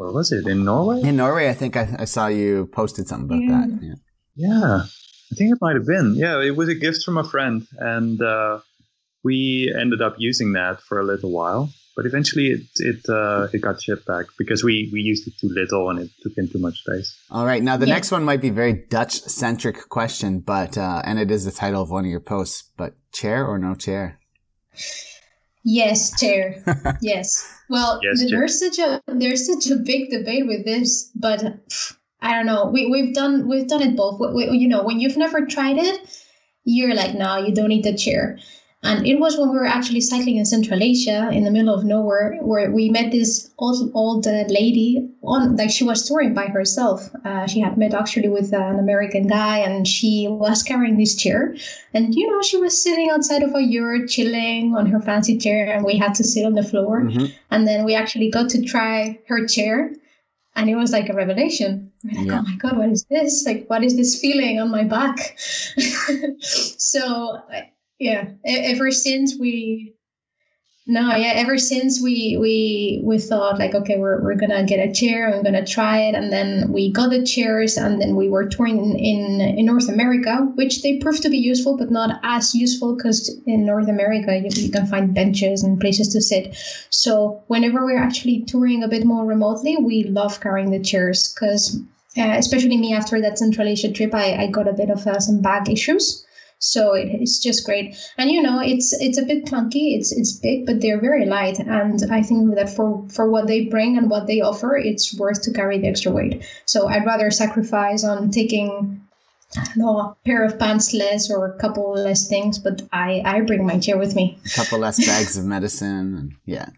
Where was it in Norway? In Norway, I think I, I saw you posted something about Yeah. that. Yeah. Yeah, I think it might have been. Yeah, it was a gift from a friend, and uh, we ended up using that for a little while. But eventually, it it uh, it got shipped back because we we used it too little and it took in too much space. All right. Now the Yeah. next one might be very Dutch centric question, but uh, and it is the title of one of your posts. But chair or no chair? Yes, chair. yes. Well, Yes, chair. there's such a there's such a big debate with this, but I don't know. We we've done we've done it both. We, we, you know, when you've never tried it, you're like, no, you don't need the chair. And it was when we were actually cycling in Central Asia, in the middle of nowhere, where we met this old old uh, lady on like she was touring by herself. Uh, she had met actually with an American guy, and she was carrying this chair. And you know, she was sitting outside of a yurt, chilling on her fancy chair, and we had to sit on the floor. Mhm. And then we actually got to try her chair, and it was like a revelation. We're like, Yeah. oh my god, what is this? Like, what is this feeling on my back? so, yeah, ever since we. No, yeah. Ever since we we we thought like, okay, we're, we're gonna get a chair, we're gonna try it, and then we got the chairs, and then we were touring in in, in North America, which they proved to be useful, but not as useful because in North America you, you can find benches and places to sit. So whenever we're actually touring a bit more remotely, we love carrying the chairs because, uh, especially me after that Central Asia trip, I, I got a bit of uh, some back issues. So it, it's just great, and you know it's it's a bit clunky. It's it's big, but they're very light, and I think that for for what they bring and what they offer, it's worth to carry the extra weight. So I'd rather sacrifice on taking know, a pair of pants less or a couple less things, but I, I bring my chair with me. A couple less bags of medicine, and yeah.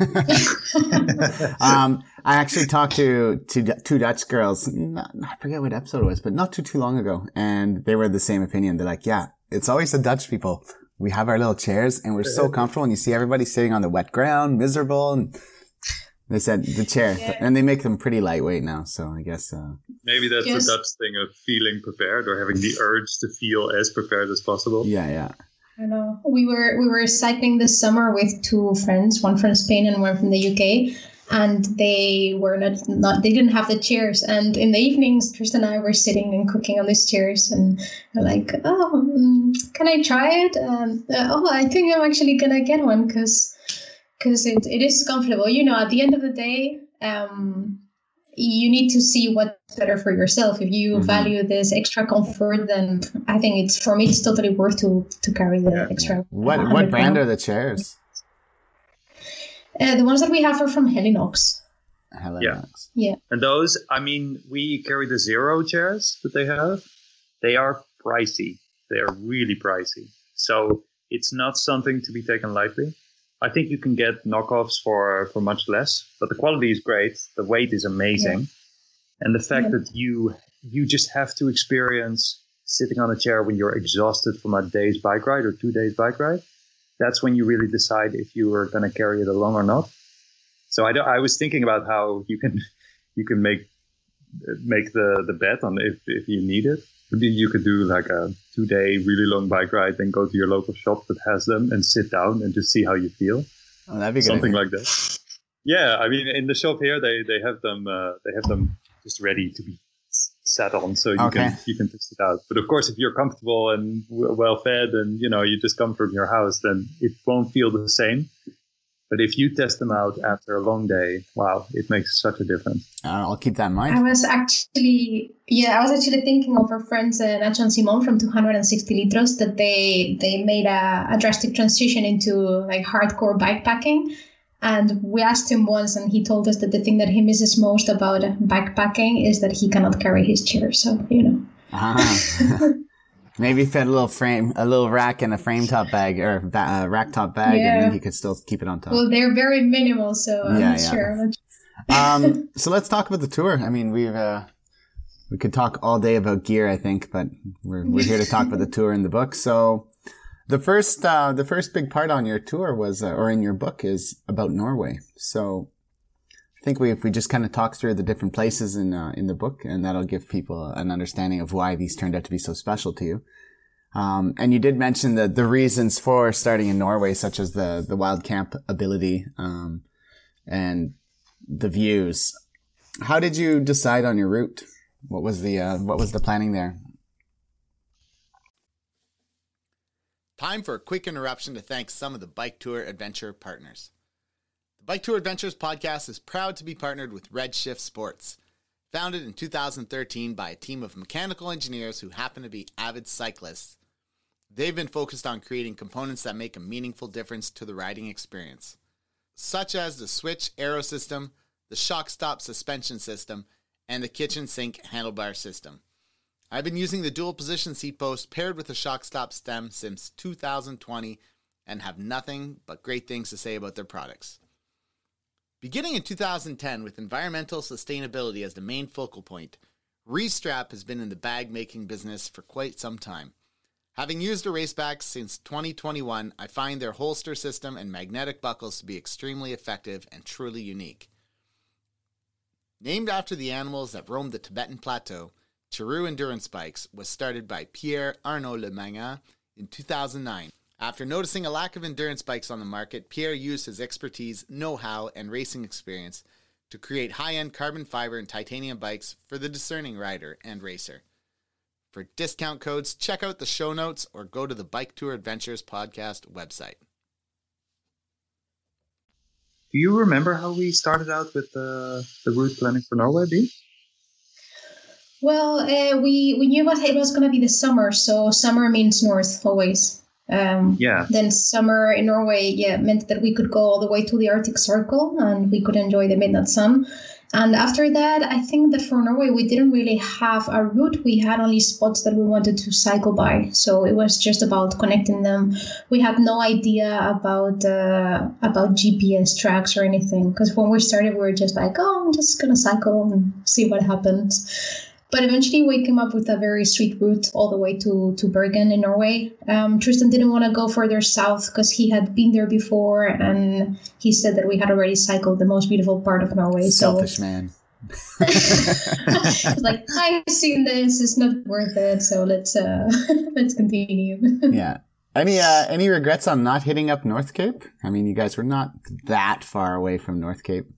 um, I actually talked to to two Dutch girls. Not, I forget what episode it was, but not too too long ago, and they were the same opinion. They're like, "Yeah, it's always the Dutch people. We have our little chairs, and we're so comfortable. And you see everybody sitting on the wet ground, miserable." And they said the chair, Yeah. and they make them pretty lightweight now. So I guess uh, Maybe that's Yes. the Dutch thing of feeling prepared or having the urge to feel as prepared as possible. yeah, yeah. I know. We were we were cycling this summer with two friends, one from Spain and one from the UK. and they were not, not they didn't have the chairs and in the evenings tristan and i were sitting and cooking on these chairs and we're like oh um, can i try it um, uh, oh i think i'm actually gonna get one because because it, it is comfortable you know at the end of the day um, you need to see what's better for yourself if you mm-hmm. value this extra comfort then i think it's for me it's totally worth to to carry the yeah. extra what what brand are the chairs uh, the ones that we have are from Helinox. Helinox. Yeah. yeah. And those, I mean, we carry the zero chairs that they have. They are pricey. They are really pricey. So it's not something to be taken lightly. I think you can get knockoffs for, for much less, but the quality is great. The weight is amazing. Yeah. And the fact yeah. that you you just have to experience sitting on a chair when you're exhausted from a day's bike ride or two days bike ride that's when you really decide if you are going to carry it along or not. So I, I was thinking about how you can you can make make the the bet on if if you need it. You could do like a two day really long bike ride, then go to your local shop that has them and sit down and just see how you feel. Oh, that'd be something like that. Yeah, I mean, in the shop here, they they have them uh, they have them just ready to be sat on, so you okay. can you can test it out. But of course, if you're comfortable and w- well fed, and you know you just come from your house, then it won't feel the same. But if you test them out after a long day, wow, it makes such a difference. Uh, I'll keep that in mind. I was actually, yeah, I was actually thinking of our friends uh, Nacho and Simon from 260 Litros that they they made a, a drastic transition into like hardcore bike packing and we asked him once, and he told us that the thing that he misses most about backpacking is that he cannot carry his chair. So, you know. Uh-huh. Maybe fit a little frame, a little rack in a frame top bag or uh, rack top bag, yeah. and then he could still keep it on top. Well, they're very minimal, so I'm yeah, not yeah. sure. um, so let's talk about the tour. I mean, we've uh, we could talk all day about gear, I think, but we're we're here to talk about the tour in the book. So the first, uh, the first big part on your tour was, uh, or in your book, is about Norway. So I think we, if we just kind of talk through the different places in uh, in the book, and that'll give people an understanding of why these turned out to be so special to you. Um, and you did mention the the reasons for starting in Norway, such as the the wild camp ability um, and the views. How did you decide on your route? What was the uh, what was the planning there? Time for a quick interruption to thank some of the Bike Tour Adventure partners. The Bike Tour Adventures podcast is proud to be partnered with Redshift Sports. Founded in 2013 by a team of mechanical engineers who happen to be avid cyclists, they've been focused on creating components that make a meaningful difference to the riding experience, such as the switch aero system, the shock stop suspension system, and the kitchen sink handlebar system. I've been using the dual position seat post paired with the shock stop stem since 2020 and have nothing but great things to say about their products. Beginning in 2010 with environmental sustainability as the main focal point, Restrap has been in the bag making business for quite some time. Having used a raceback since 2021, I find their holster system and magnetic buckles to be extremely effective and truly unique. Named after the animals that roam the Tibetan Plateau, Chiru Endurance Bikes was started by Pierre Arnaud Lemanga in 2009. After noticing a lack of endurance bikes on the market, Pierre used his expertise, know how, and racing experience to create high end carbon fiber and titanium bikes for the discerning rider and racer. For discount codes, check out the show notes or go to the Bike Tour Adventures podcast website. Do you remember how we started out with the, the route planning for Norway, B? Well, uh, we we knew what it was going to be the summer, so summer means north always. Um, yeah. Then summer in Norway, yeah, meant that we could go all the way to the Arctic Circle and we could enjoy the midnight sun. And after that, I think that for Norway, we didn't really have a route. We had only spots that we wanted to cycle by. So it was just about connecting them. We had no idea about uh, about GPS tracks or anything. Because when we started, we were just like, oh, I'm just going to cycle and see what happens. But eventually, we came up with a very sweet route all the way to, to Bergen in Norway. Um, Tristan didn't want to go further south because he had been there before, and he said that we had already cycled the most beautiful part of Norway. Selfish so. man. like I've seen this; it's not worth it. So let's uh, let's continue. yeah. Any uh, any regrets on not hitting up North Cape? I mean, you guys were not that far away from North Cape.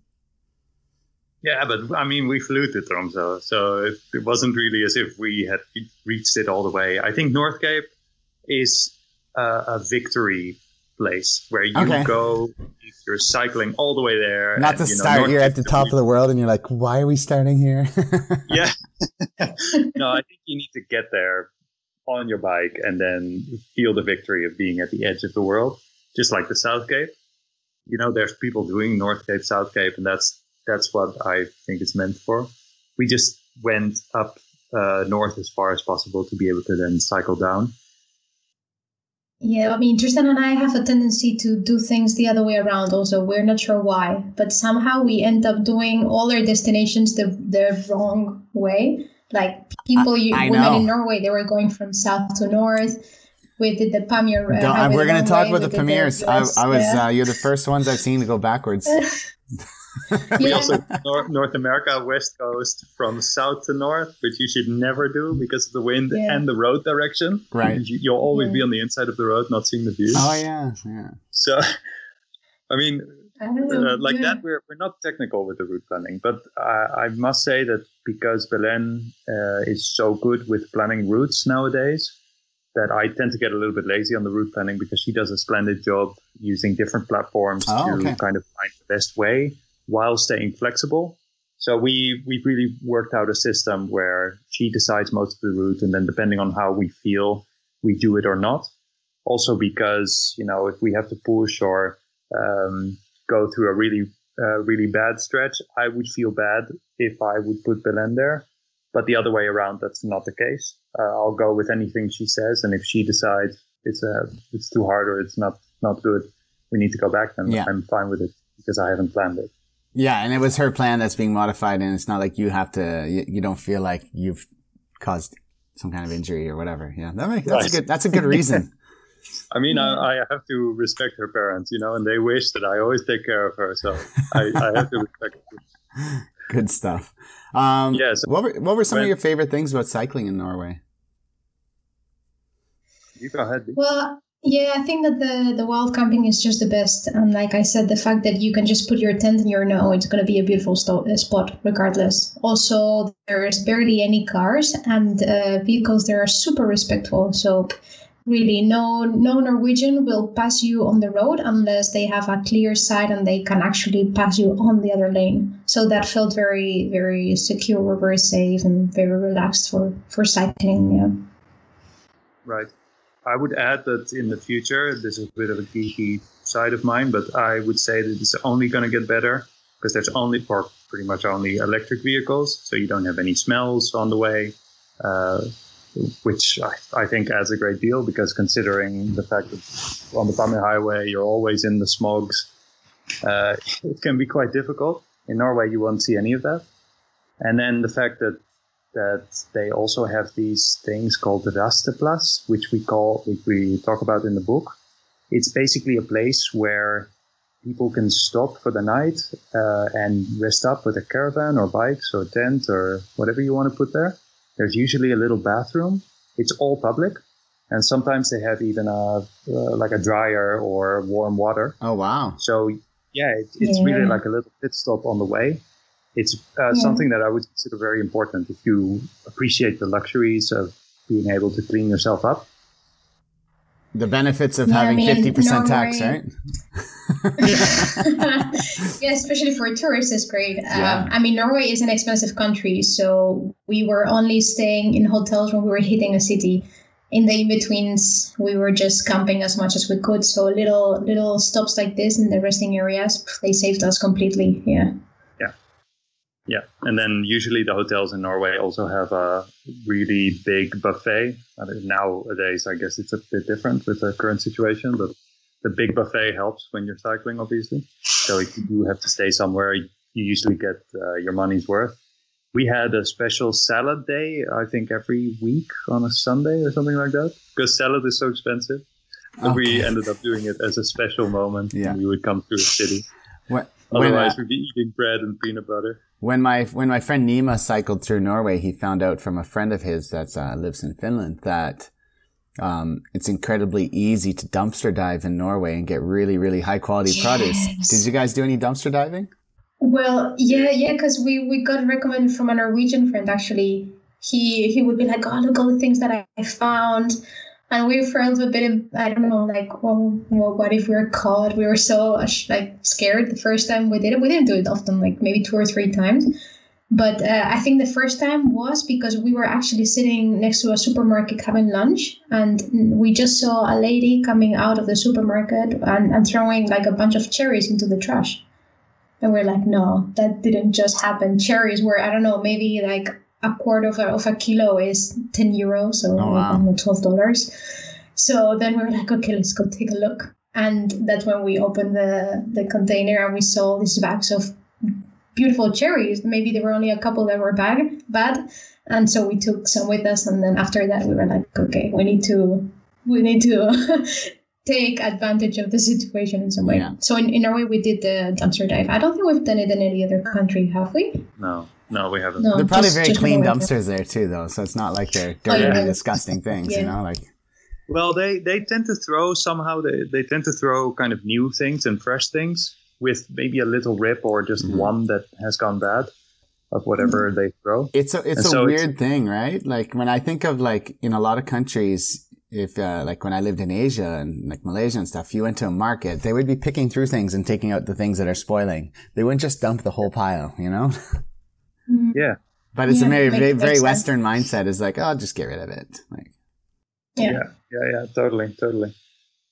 Yeah, but I mean, we flew to Tromsø, so it, it wasn't really as if we had reached it all the way. I think North Cape is a, a victory place where you Okay. go if you're cycling all the way there. Not to you know, start, North you're at Cape the top of the world and you're like, why are we starting here? yeah. no, I think you need to get there on your bike and then feel the victory of being at the edge of the world, just like the South Cape. You know, there's people doing North Cape, South Cape, and that's that's what I think it's meant for. We just went up uh, north as far as possible to be able to then cycle down. Yeah, I mean, Tristan and I have a tendency to do things the other way around. Also, we're not sure why, but somehow we end up doing all our destinations the the wrong way. Like people, you I women know. in Norway, they were going from south to north. We did the Pamir. Uh, we're going to talk way, about we the did premieres. I, I was, yeah. uh, you're the first ones I've seen to go backwards. We Yeah. also North, North America, West Coast, from south to north, which you should never do because of the wind Yeah. and the road direction. Right. You, you'll always Yeah. be on the inside of the road, not seeing the view. oh, yeah. Yeah. So, I mean, I uh, like yeah. that, we're, we're not technical with the route planning, but I, I must say that because Belen uh, is so good with planning routes nowadays, that I tend to get a little bit lazy on the route planning because she does a splendid job using different platforms Oh, to okay. kind of find the best way while staying flexible. So we we really worked out a system where she decides most of the route, and then depending on how we feel, we do it or not. Also because you know if we have to push or um, go through a really uh, really bad stretch, I would feel bad if I would put Belen there. But the other way around, that's not the case. Uh, I'll go with anything she says, and if she decides it's uh, it's too hard or it's not not good, we need to go back. Then Yeah. I'm fine with it because I haven't planned it. Yeah, and it was her plan that's being modified, and it's not like you have to. You, you don't feel like you've caused some kind of injury or whatever. Yeah, that makes, that's a good. That's a good reason. I mean, I, I have to respect her parents, you know, and they wish that I always take care of her, so I, I have to respect. It. good stuff. Um, Yeah, so what were what were some of your favorite things about cycling in Norway? You go ahead. Well, yeah, I think that the the wild camping is just the best. And like I said, the fact that you can just put your tent in your know it's going to be a beautiful uh, spot regardless. Also, there's barely any cars and uh, vehicles there are super respectful. So really, no no Norwegian will pass you on the road unless they have a clear sight and they can actually pass you on the other lane. So that felt very very secure, very safe, and very relaxed for for cycling. Yeah. Right. I would add that in the future, this is a bit of a geeky side of mine, but I would say that it's only going to get better because there's only, or pretty much only electric vehicles. So you don't have any smells on the way, uh, which I, I think adds a great deal because considering the fact that on the Pamir Highway, you're always in the smogs, uh, it can be quite difficult. In Norway, you won't see any of that. And then the fact that that they also have these things called the Rasteplass, which we call, which we talk about in the book. It's basically a place where people can stop for the night uh, and rest up with a caravan or bikes or tent or whatever you want to put there. There's usually a little bathroom. It's all public, and sometimes they have even a uh, like a dryer or warm water. Oh wow! So yeah, it, it's really like a little pit stop on the way. It's uh, Yeah. something that I would consider very important if you appreciate the luxuries of being able to clean yourself up. The benefits of Yeah, I having mean, fifty percent tax, right? yeah, especially for tourists, it's great. Yeah. Um, I mean, Norway is an expensive country, so we were only staying in hotels when we were hitting a city. In the in betweens, we were just camping as much as we could. So little little stops like this in the resting areas, they saved us completely. Yeah. Yeah, and then usually the hotels in Norway also have a really big buffet. Nowadays, I guess it's a bit different with the current situation, but the big buffet helps when you're cycling, obviously. So if you do have to stay somewhere, you usually get uh, your money's worth. We had a special salad day, I think every week on a Sunday or something like that, because salad is so expensive. So we ended up doing it as a special moment. Yeah. when We would come through a city. When, when, uh, Otherwise, we'd be eating bread and peanut butter. When my when my friend Nima cycled through Norway, he found out from a friend of his that uh, lives in Finland that um, it's incredibly easy to dumpster dive in Norway and get really really high quality produce. Did you guys do any dumpster diving? Well, yeah, yeah, because we we got recommended from a Norwegian friend actually. He he would be like, oh look all the things that I found, and we felt a bit of I don't know like well, well what if we were caught? We were so like scared the first time we did it. We didn't do it often, like maybe two or three times. But uh, I think the first time was because we were actually sitting next to a supermarket having lunch, and we just saw a lady coming out of the supermarket and, and throwing like a bunch of cherries into the trash. And we're like, no, that didn't just happen. Cherries were, I don't know, maybe like a quarter of a, of a kilo is 10 euros, so oh, wow. $12. So then we were like, okay, let's go take a look. And that's when we opened the, the container and we saw these bags of beautiful cherries. Maybe there were only a couple that were bad, bad. And so we took some with us. And then after that, we were like, okay, we need to, we need to take advantage of the situation in some way. Yeah. So in, in Norway, we did the dumpster dive. I don't think we've done it in any other country, have we? No, no, we haven't. No, they're probably just, very just clean dumpsters there too, though. So it's not like they're dirty, oh, yeah. disgusting things, yeah. you know, like. Well, they, they tend to throw somehow they, they tend to throw kind of new things and fresh things with maybe a little rip or just mm-hmm. one that has gone bad of whatever mm-hmm. they throw. It's a it's and a so weird it's, thing, right? Like when I think of like in a lot of countries, if uh, like when I lived in Asia and like Malaysia and stuff, you went to a market, they would be picking through things and taking out the things that are spoiling. They wouldn't just dump the whole pile, you know? Mm-hmm. Yeah. But it's yeah, a very, very, very Western mindset is like, oh, just get rid of it. Like, yeah. yeah, yeah, yeah, totally, totally.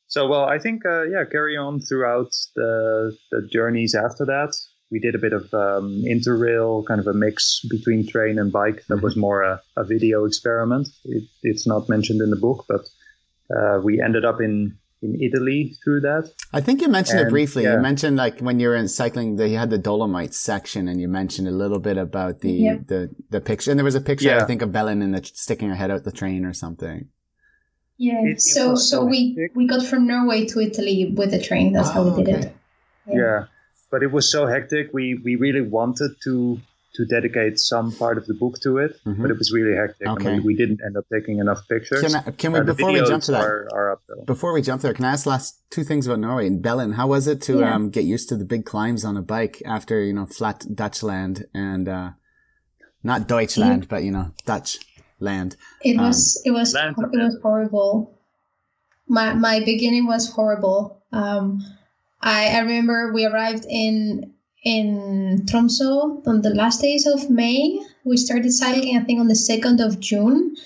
So, well, I think, uh, yeah, carry on throughout the, the journeys after that. We did a bit of um, interrail, kind of a mix between train and bike. That mm-hmm. was more a, a video experiment. It, it's not mentioned in the book, but uh, we ended up in in Italy through that. I think you mentioned and, it briefly. Yeah. You mentioned like when you were in cycling, that you had the Dolomites section, and you mentioned a little bit about the yeah. the the picture. And there was a picture, yeah. I think, of Belen in the sticking her head out the train or something. Yeah. It, it so so we we got from Norway to Italy with the train. That's oh, how we ah, did okay. it. Yeah. but it was so hectic. We we really wanted to to dedicate some part of the book to it, mm-hmm. but it was really hectic. Okay. I mean, we didn't end up taking enough pictures. Can, I, can we, uh, before we jump to that, are, are before we jump there, can I ask last two things about Norway and Belen? How was it to yeah. um, get used to the big climbs on a bike after you know flat Dutch land and uh, not Deutschland, yeah. but you know Dutch land? It um, was it was it was horrible. My my beginning was horrible. Um, I I remember we arrived in in Tromso on the last days of May. We started cycling, I think, on the second of June,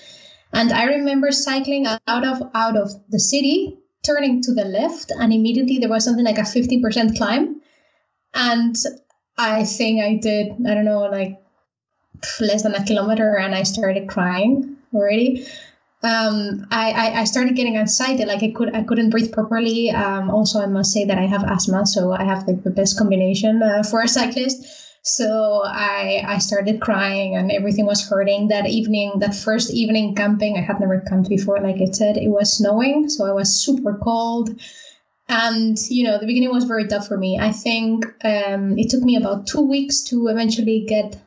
and I remember cycling out of out of the city, turning to the left, and immediately there was something like a fifty percent climb, and I think I did I don't know like less than a kilometer, and I started crying already um, I, I, started getting anxiety. Like I could I couldn't breathe properly. Um, also, I must say that I have asthma, so I have like the best combination uh, for a cyclist. So I I started crying and everything was hurting. That evening, that first evening camping, I had never camped before. Like I said, it was snowing, so I was super cold. And you know, the beginning was very tough for me. I think um, it took me about two weeks to eventually get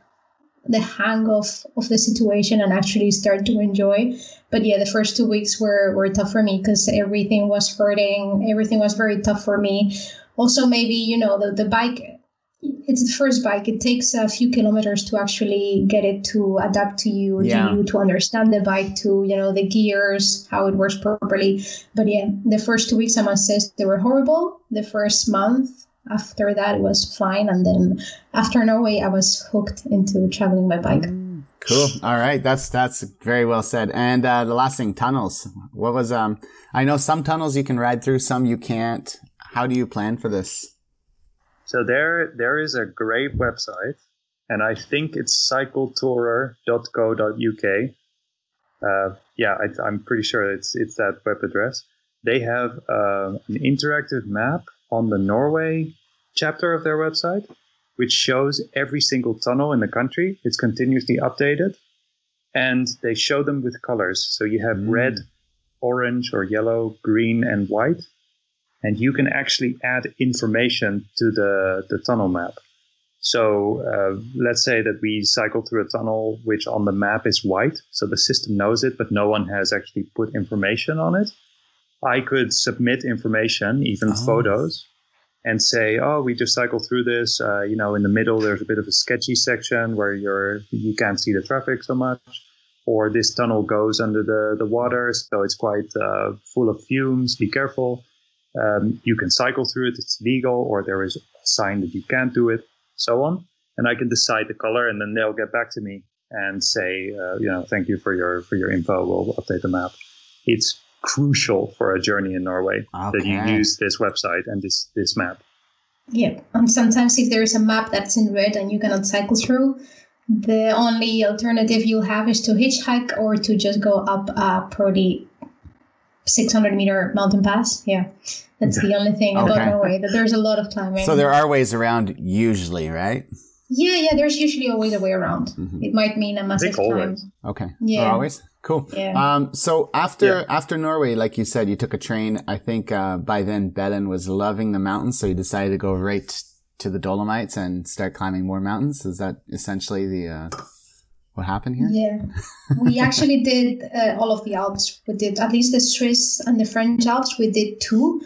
the hang of of the situation and actually start to enjoy but yeah the first two weeks were were tough for me because everything was hurting. Everything was very tough for me. Also maybe you know the, the bike it's the first bike. It takes a few kilometers to actually get it to adapt to you yeah. to you to understand the bike to you know the gears how it works properly. But yeah the first two weeks i must say they were horrible. The first month after that it was fine. And then after norway i was hooked into traveling by bike cool. All right. That's that's very well said. And uh, the last thing tunnels. What was um i know some tunnels you can ride through some you can't. How do you plan for this? So there there is a great website and i think it's cycletourer.co.uk uh, yeah I, i'm pretty sure it's it's that web address. They have uh, an interactive map on the Norway chapter of their website, which shows every single tunnel in the country. It's continuously updated. And they show them with colors. So you have mm. red, orange, or yellow, green, and white. And you can actually add information to the, the tunnel map. So uh, let's say that we cycle through a tunnel which on the map is white. So the system knows it, but no one has actually put information on it. I could submit information, even oh. photos, and say, "Oh, we just cycle through this. Uh, you know, in the middle there's a bit of a sketchy section where you're you can't see the traffic so much, or this tunnel goes under the the water, so it's quite uh, full of fumes. Be careful. Um, you can cycle through it; it's legal, or there is a sign that you can't do it, so on. And I can decide the color, and then they'll get back to me and say, uh, you know, thank you for your for your info. We'll update the map. It's crucial for a journey in Norway okay. that you use this website and this this map. Yeah, and sometimes if there is a map that's in red and you cannot cycle through, the only alternative you'll have is to hitchhike or to just go up a probably 600 meter mountain pass. Yeah, that's the only thing okay. about Norway. That there's a lot of climbing. So there are ways around usually, right? Yeah, yeah. There's usually always a way around. Mm-hmm. It might mean a massive climb. Okay. Yeah. always. Cool. Yeah. Um, so after yeah. after Norway, like you said, you took a train. I think uh, by then Belen was loving the mountains, so you decided to go right to the Dolomites and start climbing more mountains. Is that essentially the uh, what happened here? Yeah, we actually did uh, all of the Alps. We did at least the Swiss and the French Alps. We did two,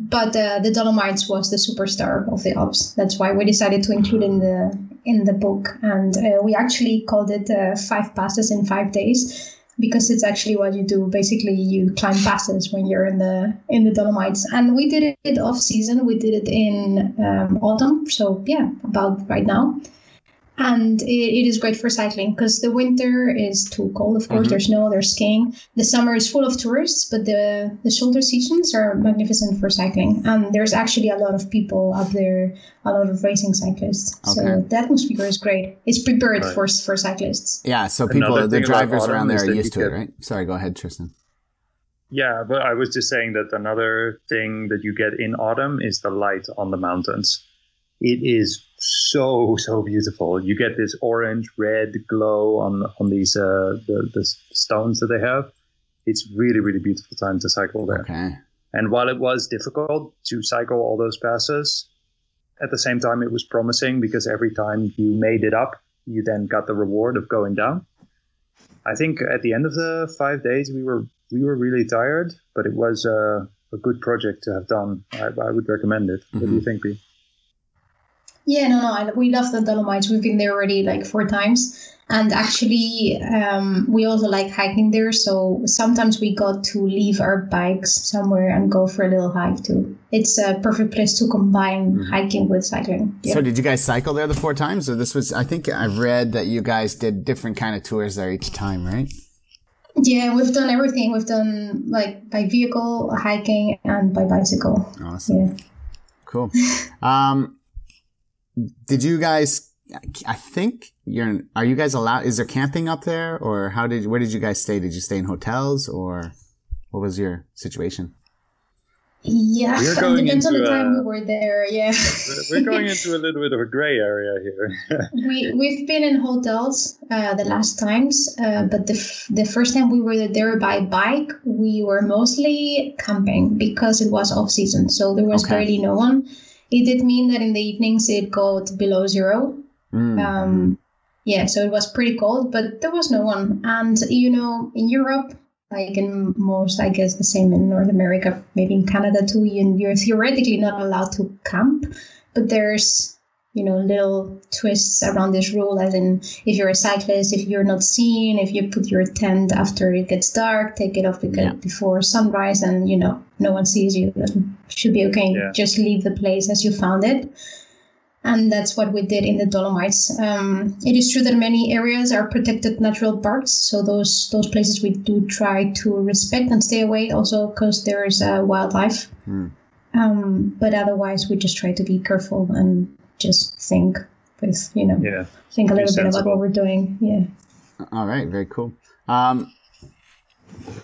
but uh, the Dolomites was the superstar of the Alps. That's why we decided to include in the in the book, and uh, we actually called it uh, five passes in five days because it's actually what you do. Basically, you climb passes when you're in the in the Dolomites, and we did it off season. We did it in um, autumn, so yeah, about right now and it, it is great for cycling because the winter is too cold of course mm-hmm. there's no there's skiing the summer is full of tourists but the the shoulder seasons are magnificent for cycling and there's actually a lot of people up there a lot of racing cyclists okay. so the atmosphere is great it's prepared right. for for cyclists yeah so people the drivers around there are used to it right sorry go ahead tristan yeah, but I was just saying that another thing that you get in autumn is the light on the mountains. It is so so beautiful. You get this orange red glow on on these uh, the the stones that they have. It's really really beautiful time to cycle there. Okay. And while it was difficult to cycle all those passes, at the same time it was promising because every time you made it up, you then got the reward of going down. I think at the end of the five days we were we were really tired, but it was uh, a good project to have done. I, I would recommend it. Mm-hmm. What do you mm-hmm. think, Pete? Yeah, no, no, I, we love the Dolomites. We've been there already like four times. And actually, um, we also like hiking there. So sometimes we got to leave our bikes somewhere and go for a little hike too. It's a perfect place to combine mm-hmm. hiking with cycling. Yeah. So did you guys cycle there the four times? Or this was, I think I've read that you guys did different kind of tours there each time, right? Yeah, we've done everything. We've done like by vehicle, hiking, and by bicycle. Awesome. Yeah. Cool. Um, did you guys? I think you're. Are you guys allowed? Is there camping up there, or how did? Where did you guys stay? Did you stay in hotels, or what was your situation? Yeah, we're going depends into on the time a, we were there. Yeah, we're going into a little bit of a gray area here. we we've been in hotels uh, the last times, uh, but the f- the first time we were there by bike, we were mostly camping because it was off season, so there was okay. barely no one. It did mean that in the evenings it got below zero. Mm. Um, yeah, so it was pretty cold, but there was no one. And you know, in Europe, like in most, I guess the same in North America, maybe in Canada too, you're theoretically not allowed to camp, but there's you know little twists around this rule as in if you're a cyclist if you're not seen if you put your tent after it gets dark take it off yeah. before sunrise and you know no one sees you that should be okay yeah. just leave the place as you found it and that's what we did in the Dolomites. Um, it is true that many areas are protected natural parks, so those those places we do try to respect and stay away, also because there is uh, wildlife. Mm. Um, but otherwise, we just try to be careful and just think with you know yeah. think a little bit about what we're doing yeah all right very cool um,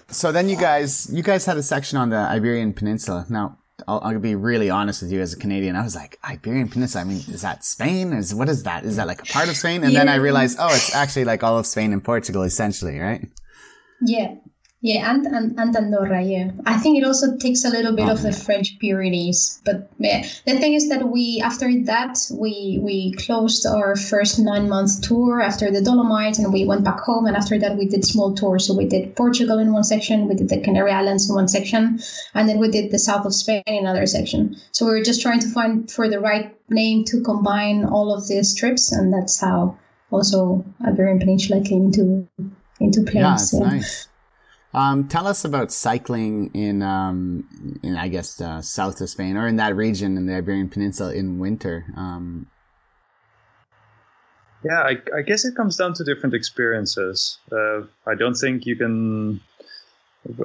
so then you guys you guys had a section on the iberian peninsula now I'll, I'll, be really honest with you as a Canadian. I was like, Iberian Peninsula. I mean, is that Spain? Is what is that? Is that like a part of Spain? And yeah. then I realized, oh, it's actually like all of Spain and Portugal, essentially, right? Yeah, Yeah, and, and, and Andorra, yeah. I think it also takes a little bit Oh, of the yeah. French Pyrenees. But yeah, the thing is that we, after that, we we closed our first nine month tour after the Dolomites and we went back home. And after that, we did small tours. So we did Portugal in one section, we did the Canary Islands in one section, and then we did the south of Spain in another section. So we were just trying to find for the right name to combine all of these trips. And that's how also Iberian Peninsula came into, into place. Yeah, it's nice. Um, tell us about cycling in, um, in I guess, uh, south of Spain or in that region in the Iberian Peninsula in winter. Um, Yeah, I, I guess it comes down to different experiences. Uh, I don't think you can.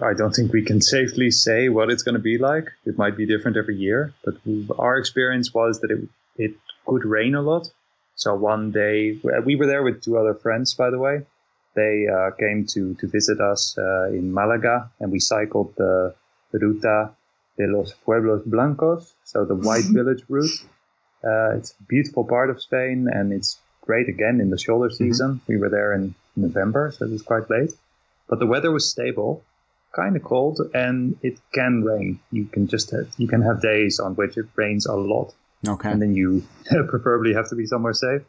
I don't think we can safely say what it's going to be like. It might be different every year, but our experience was that it it could rain a lot. So one day we were there with two other friends, by the way. They uh, came to to visit us uh, in Malaga, and we cycled the Ruta de los Pueblos Blancos, so the White Village route. Uh, it's a beautiful part of Spain, and it's great again in the shoulder season. We were there in November, so it was quite late. But the weather was stable, kind of cold, and it can rain. You can just have, you can have days on which it rains a lot, okay. and then you preferably have to be somewhere safe.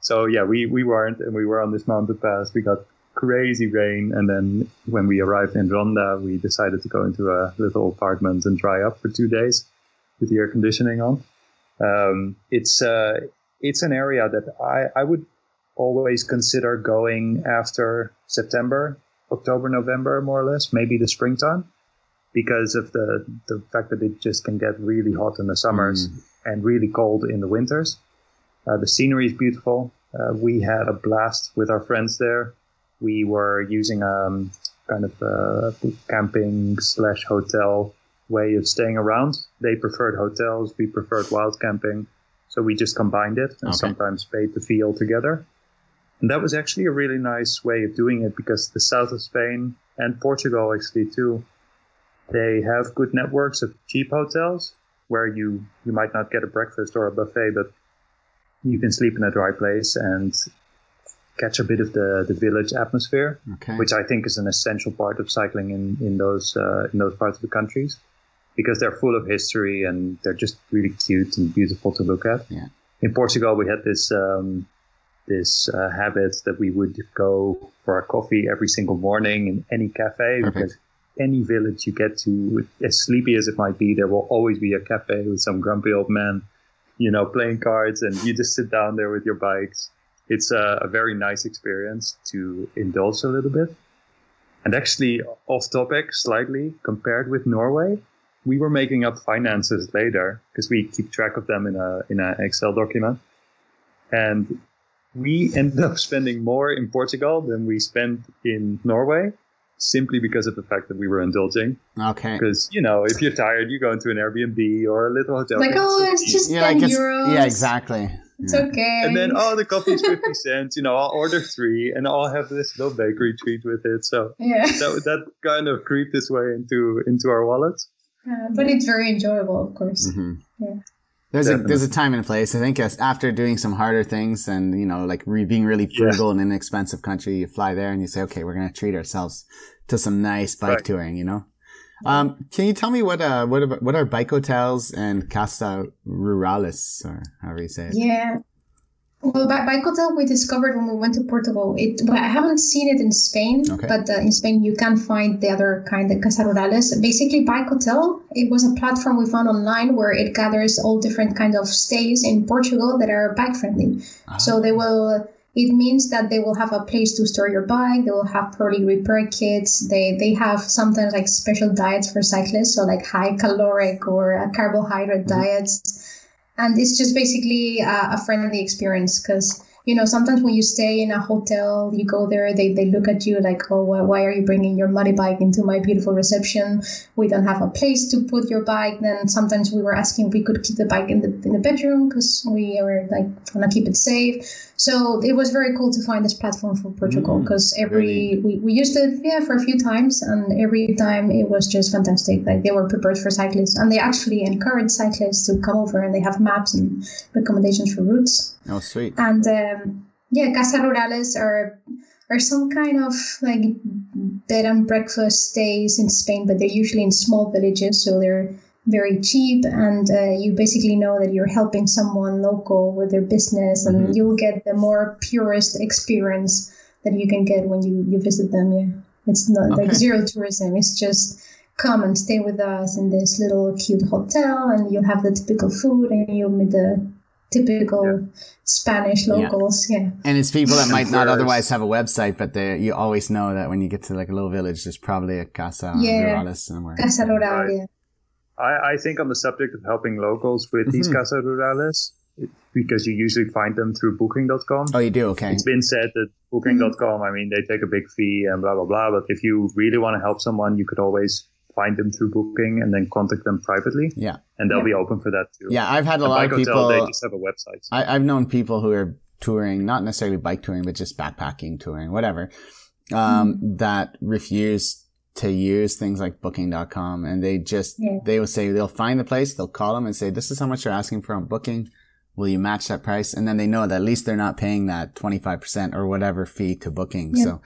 So yeah, we we weren't, and we were on this mountain pass. We got crazy rain, and then when we arrived in Ronda, we decided to go into a little apartment and dry up for two days with the air conditioning on. Um, it's uh, it's an area that I, I would always consider going after September, October, November, more or less, maybe the springtime, because of the the fact that it just can get really hot in the summers and really cold in the winters. Uh, the scenery is beautiful. Uh, we had a blast with our friends there. We were using um, kind of a camping slash hotel way of staying around. They preferred hotels. We preferred wild camping. So we just combined it and Okay. sometimes paid the fee altogether. And that was actually a really nice way of doing it because the south of Spain and Portugal actually too, they have good networks of cheap hotels where you, you might not get a breakfast or a buffet, but you can sleep in a dry place and catch a bit of the, the village atmosphere Okay. which I think is an essential part of cycling in in those uh, in those parts of the countries because they're full of history and they're just really cute and beautiful to look at. Yeah. In Portugal, we had this um, this uh, habit that we would go for our coffee every single morning in any cafe Perfect. because any village you get to, as sleepy as it might be, there will always be a cafe with some grumpy old man, you know, playing cards, and you just sit down there with your bikes. It's a, a very nice experience to indulge a little bit. And actually, off topic slightly, compared with Norway, we were making up finances later because we keep track of them in a in an Excel document, and we ended up spending more in Portugal than we spent in Norway, simply because of the fact that we were indulging. okay. Because you know, if you're tired, you go into an Airbnb or a little hotel. Like, oh, it's just Yeah, 10 like euros. yeah, exactly. It's Yeah. okay. And then, oh, the coffee's 50 cents. You know, I'll order three and I'll have this little bakery treat with it. So yeah. that, that kind of creeped its way into into our wallets. Uh, but it's very enjoyable, of course. hmm Yeah. There's a there's a time and a place. I think after doing some harder things and you know like re- being really Yeah. frugal in an inexpensive country, you fly there and you say, okay, we're gonna treat ourselves to some nice bike Right. touring. You know. Um, can you tell me what uh what about, what are bike hotels and casa rurales or however you say it? Yeah. Well, by Bike Hotel we discovered when we went to Portugal. It well, I haven't seen it in Spain, Okay. but uh, in Spain you can find the other kind, the Casa Rurales. Basically, Bike Hotel it was a platform we found online where it gathers all different kind of stays in Portugal that are bike friendly. Ah. So they will. It means that they will have a place to store your bike. They will have probably repair kits. They they have sometimes like special diets for cyclists, so like high caloric or uh, carbohydrate diets and it's just basically a, a friendly experience because you know sometimes when you stay in a hotel you go there they, they look at you like oh why, are you bringing your muddy bike into my beautiful reception? We don't have a place to put your bike. Then sometimes we were asking if we could keep the bike in the in the bedroom because we were like want to keep it safe so it was very cool to find this platform for portugal Mm, because every we, we used it yeah for a few times and every time it was just fantastic. Like they were prepared for cyclists and they actually encourage cyclists to come over and they have maps and recommendations for routes. Oh, sweet. and um, yeah casa rurales are are some kind of like bed and breakfast stays in Spain, but they're usually in small villages, so they're very cheap, and uh, you basically know that you're helping someone local with their business, and Mhm. you'll get the more purest experience that you can get when you, you visit them. Yeah, it's not like zero tourism. It's just come and stay with us in this little cute hotel, and you'll have the typical food, and you'll meet the typical Spanish locals. Yeah. And it's people that might not otherwise have a website, but they you always know that when you get to like a little village, there's probably a casa Yeah. somewhere. Casa Rural, Right. yeah. I, I think on the subject of helping locals with these Mhm. Casa Rurales, because you usually find them through Booking.com. Oh, you do? Okay. It's been said that Booking.com, I mean, they take a big fee and blah, blah, blah. But if you really want to help someone, you could always find them through Booking and then contact them privately. Yeah. And they'll Yeah. be open for that too. Yeah, I've had a At lot of Hotel, they people. just have a website. I, I've known people who are touring, not necessarily bike touring, but just backpacking touring, whatever, um, Mm-hmm. that refuse to use things like booking.com and they just, Yeah. they will say they'll find the place, they'll call them and say, this is how much you're asking for on booking. Will you match that price? And then they know that at least they're not paying that 25% or whatever fee to booking. Yeah. So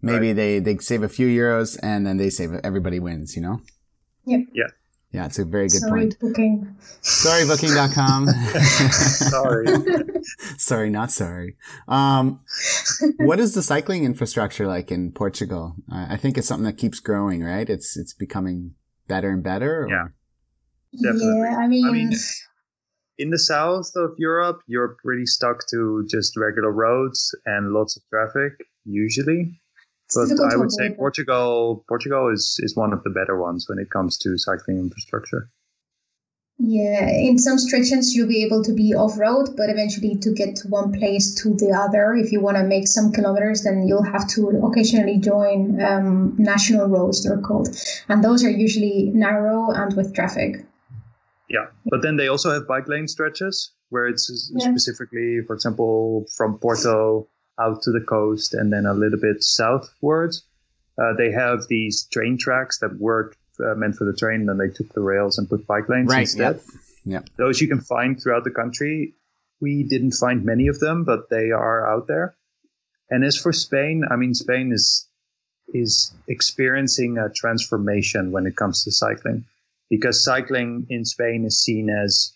maybe they, they save a few euros and then they save, everybody wins, you know? Yep. Yeah. Yeah, it's a very good Sorry, point. booking. Sorry, booking.com. Sorry. sorry, not sorry. Um, what is the cycling infrastructure like in Portugal? Uh, I think it's something that keeps growing, right? It's it's becoming better and better. or- Yeah. Definitely. Yeah, I mean, I mean, in the south of Europe, you're pretty stuck to just regular roads and lots of traffic, usually. But I would say. Portugal, Portugal is, is one of the better ones when it comes to cycling infrastructure. Yeah, in some stretches you'll be able to be off road, but eventually to get to one place to the other, if you want to make some kilometers, then you'll have to occasionally join um, national roads, they're called. And those are usually narrow and with traffic. Yeah, but then they also have bike lane stretches where it's Yeah. specifically, for example, from Porto out to the coast and then a little bit southwards. Uh, they have these train tracks that work uh, meant for the train, and then they took the rails and put bike lanes Right. instead. Yep. Yep. Those you can find throughout the country. We didn't find many of them, but they are out there. And as for Spain, I mean, Spain is is experiencing a transformation when it comes to cycling, because cycling in Spain is seen as,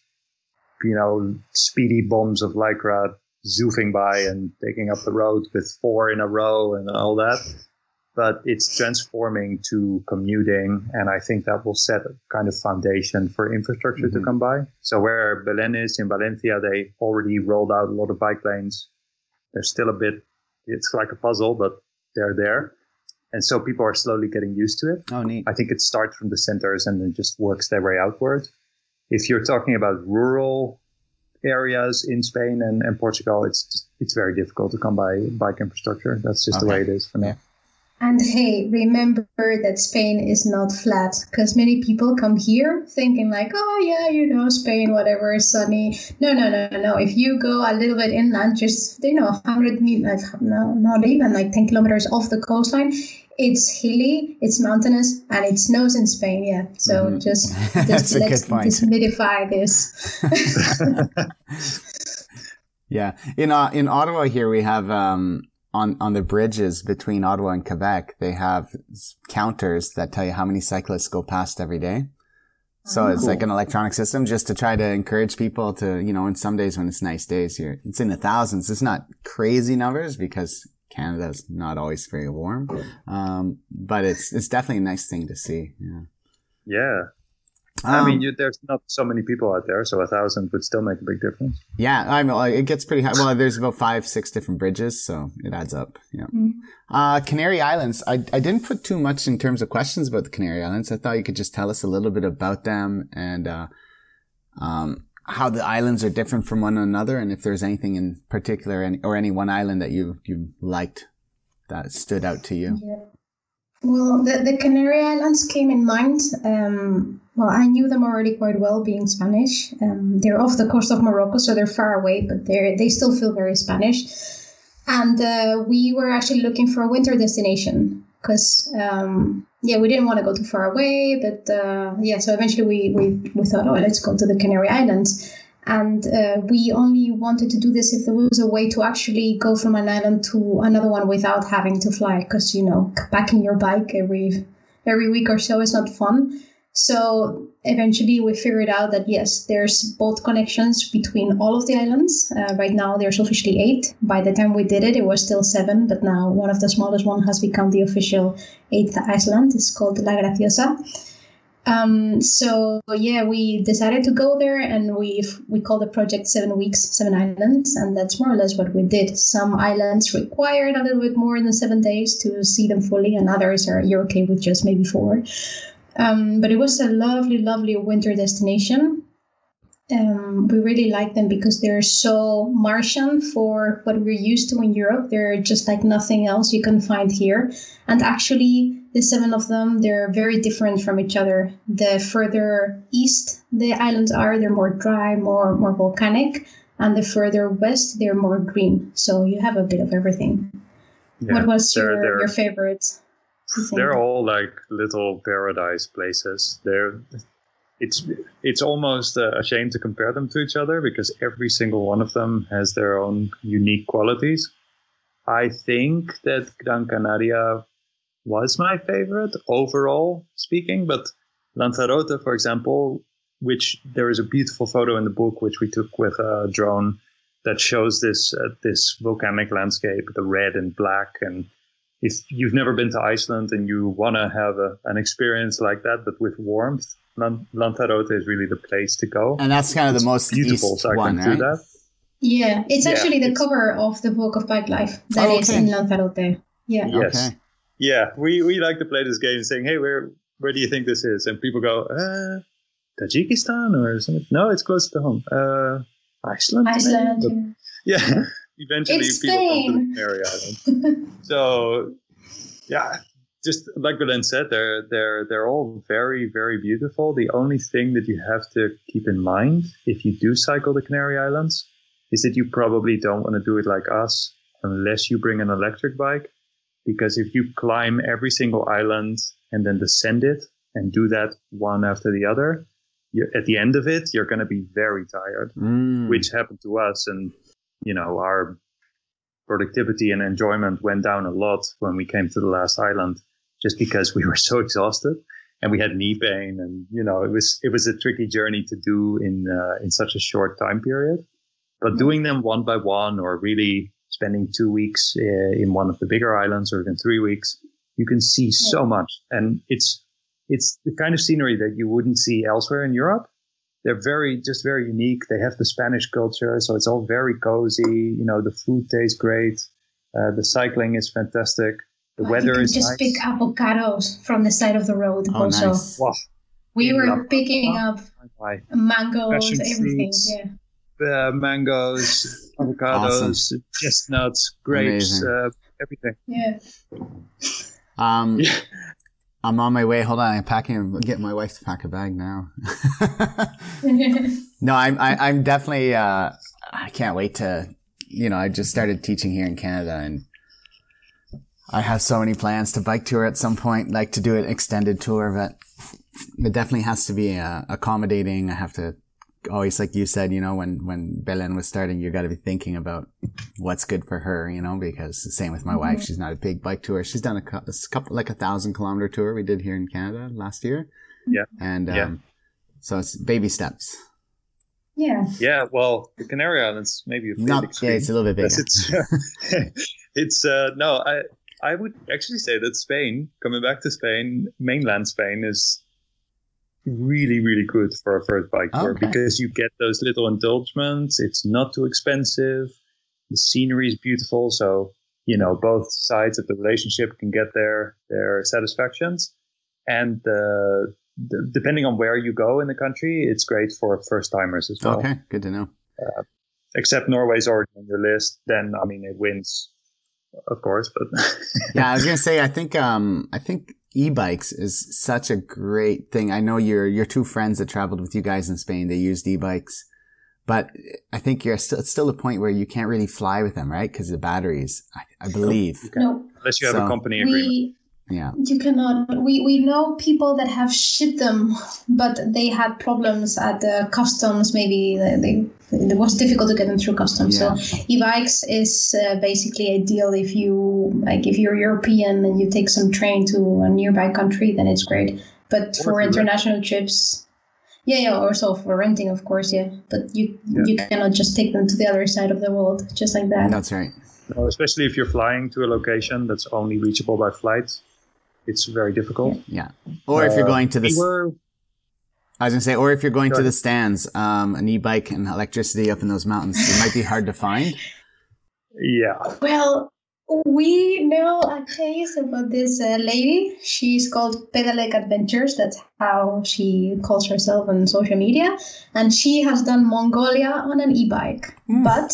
you know, speedy bombs of lycra zoofing by and taking up the road with four in a row and all that. But it's transforming to commuting, and I think that will set a kind of foundation for infrastructure to Mhm. come by. So where Belen is in Valencia, they already rolled out a lot of bike lanes. There's still a bit, it's like a puzzle, but they're there. And so people are slowly getting used to it. Oh, neat. I think it starts from the centers and then just works their way outward. If you're talking about rural areas in Spain and, and Portugal, it's just, it's very difficult to come by bike infrastructure. That's just the way it is for now. And hey, remember that Spain is not flat because many people come here thinking like, oh yeah, you know, Spain, whatever, sunny. No, no, no, no. If you go a little bit inland, just you know, hundred meters, no, not even like ten kilometers off the coastline, it's hilly, it's mountainous, and it snows in Spain. Yeah, so Mhm. just just let's good demystify this. Yeah. In uh, in Ottawa here we have um on on the bridges between Ottawa and Quebec, they have counters that tell you how many cyclists go past every day. So it's Oh. like an electronic system just to try to encourage people to, you know, in some days when it's nice days here, it's in the thousands. It's not crazy numbers because Canada's not always very warm. Um, but it's, it's definitely a nice thing to see. Yeah. Yeah. I Um, mean, you, there's not so many people out there, so a thousand would still make a big difference. Yeah, I mean, it gets pretty high. Well, there's about five, six different bridges, so it adds up. Yeah. Mm. Uh, Canary Islands. I, I didn't put too much in terms of questions about the Canary Islands. I thought you could just tell us a little bit about them and, uh, um, how the islands are different from one another and if there's anything in particular any, or any one island that you, you liked that stood out to you. Yeah. Well, the, the Canary Islands came in mind. Um, well, I knew them already quite well, being Spanish. Um, they're off the coast of Morocco, so they're far away, but they they still feel very Spanish. And uh, we were actually looking for a winter destination because, um, yeah, we didn't want to go too far away. But uh, yeah, so eventually we, we, we thought, oh, let's go to the Canary Islands. And uh, we only wanted to do this if there was a way to actually go from an island to another one without having to fly, because you know, packing your bike every every week or so is not fun. So eventually we figured out that yes, there's boat connections between all of the islands. Uh, right now there's officially eight. By the time we did it, it was still seven, but now one of the smallest one has become the official eighth island. It's called La Graciosa. Um, so yeah, we decided to go there, and we we called the project Seven Weeks, Seven Islands, and that's more or less what we did. Some islands required a little bit more than seven days to see them fully, and others are you're okay with just maybe four. Um, but it was a lovely, lovely winter destination. Um, we really like them because they're so Martian for what we're used to in Europe. They're just like nothing else you can find here. And actually, the seven of them, they're very different from each other. The further east the islands are, they're more dry, more more volcanic, and the further west, they're more green. So you have a bit of everything. Yeah, what was your, they're, your favorite? They're all like little paradise places. They're it's it's almost a shame to compare them to each other because every single one of them has their own unique qualities. I think that Gran Canaria was my favorite overall speaking, but Lanzarote, for example, which there is a beautiful photo in the book which we took with a drone that shows this uh, this volcanic landscape, the red and black and if you've never been to Iceland and you want to have a, an experience like that, but with warmth, Lanzarote is really the place to go. And that's kind of it's the most beautiful. so I one, can right? do that. Yeah, it's yeah, actually the it's, cover of the book of Bike Life that oh, okay. is in Lanzarote. Yeah. Yes. Okay. Yeah, we, we like to play this game saying, hey, where where do you think this is? And people go, uh, Tajikistan or something. No, it's close to home. Uh, Iceland. Iceland. yeah. Eventually it's people Spain. come to the Canary Islands. so yeah, just like Belen said, they're they're they're all very very beautiful. The only thing that you have to keep in mind if you do cycle the Canary Islands is that you probably don't want to do it like us unless you bring an electric bike, because if you climb every single island and then descend it and do that one after the other, at the end of it, you're going to be very tired, mm. which happened to us. And you know, our productivity and enjoyment went down a lot when we came to the last island just because we were so exhausted and we had knee pain and you know it was it was a tricky journey to do in uh, in such a short time period. But mm-hmm. doing them one by one or really spending two weeks uh, in one of the bigger islands or even three weeks you can see so much. And it's it's the kind of scenery that you wouldn't see elsewhere in Europe they're very just very unique. They have the Spanish culture, so it's all very cozy. You know, the food tastes great. Uh, the cycling is fantastic. The oh, weather is just nice. pick avocados from the side of the road. Oh, also, nice. wow. we were picking up mangoes, everything. Fruits, yeah. Uh, mangoes, avocados, awesome. chestnuts, grapes, uh, everything. Yeah. Um, yeah. I'm on my way. Hold on, I'm packing. I'm getting my wife to pack a bag now. no, I'm I, am i am definitely. Uh, I can't wait to. You know, I just started teaching here in Canada, and I have so many plans to bike tour at some point. Like to do an extended tour, but it definitely has to be uh, accommodating. I have to always like you said, you know, when when Belen was starting, you got to be thinking about what's good for her, you know, because the same with my mm-hmm. wife. She's not a big bike tour. She's done a, couple, like a thousand kilometer tour we did here in Canada last year. Yeah, and um, yeah. so it's baby steps. Yeah. Yeah. Well, the Canary Islands maybe a bit not. Extreme, yeah, it's a little bit bigger. It's, it's uh, no. I I would actually say that Spain, coming back to Spain, mainland Spain is really, really good for a first bike tour okay. because you get those little indulgements. It's not too expensive. The scenery is beautiful. So, you know, both sides of the relationship can get their, their satisfactions. And, uh, the, depending on where you go in the country, it's great for first timers as well. Okay. Good to know. Uh, except Norway's already on your list. Then, I mean, it wins, of course, but yeah, I was going to say, I think, um, I think e-bikes is such a great thing. I know your your two friends that traveled with you guys in Spain, they used e-bikes, but I think you're still it's still a point where you can't really fly with them, right? Because the batteries, I, I believe. No, unless you have so, a company agreement. We, yeah, you cannot. We we know people that have shipped them, but they had problems at the customs. Maybe they, they it was difficult to get them through customs. Yeah. So e-bikes is uh, basically ideal if you like if you're European and you take some train to a nearby country, then it's great. But for international trips, yeah, yeah, also for renting, of course, yeah. But you yeah. you cannot just take them to the other side of the world just like that. That's right. No, especially if you're flying to a location that's only reachable by flight, it's very difficult. Yeah, or uh, if you're uh, going to the. We were, I was gonna say, or if you're going to the stands, um, an e-bike and electricity up in those mountains, it might be hard to find. Yeah. Well, we know a case about this uh, lady. She's called Pedelec Adventures. That's how she calls herself on social media. And she has done Mongolia on an e bike. Mm. But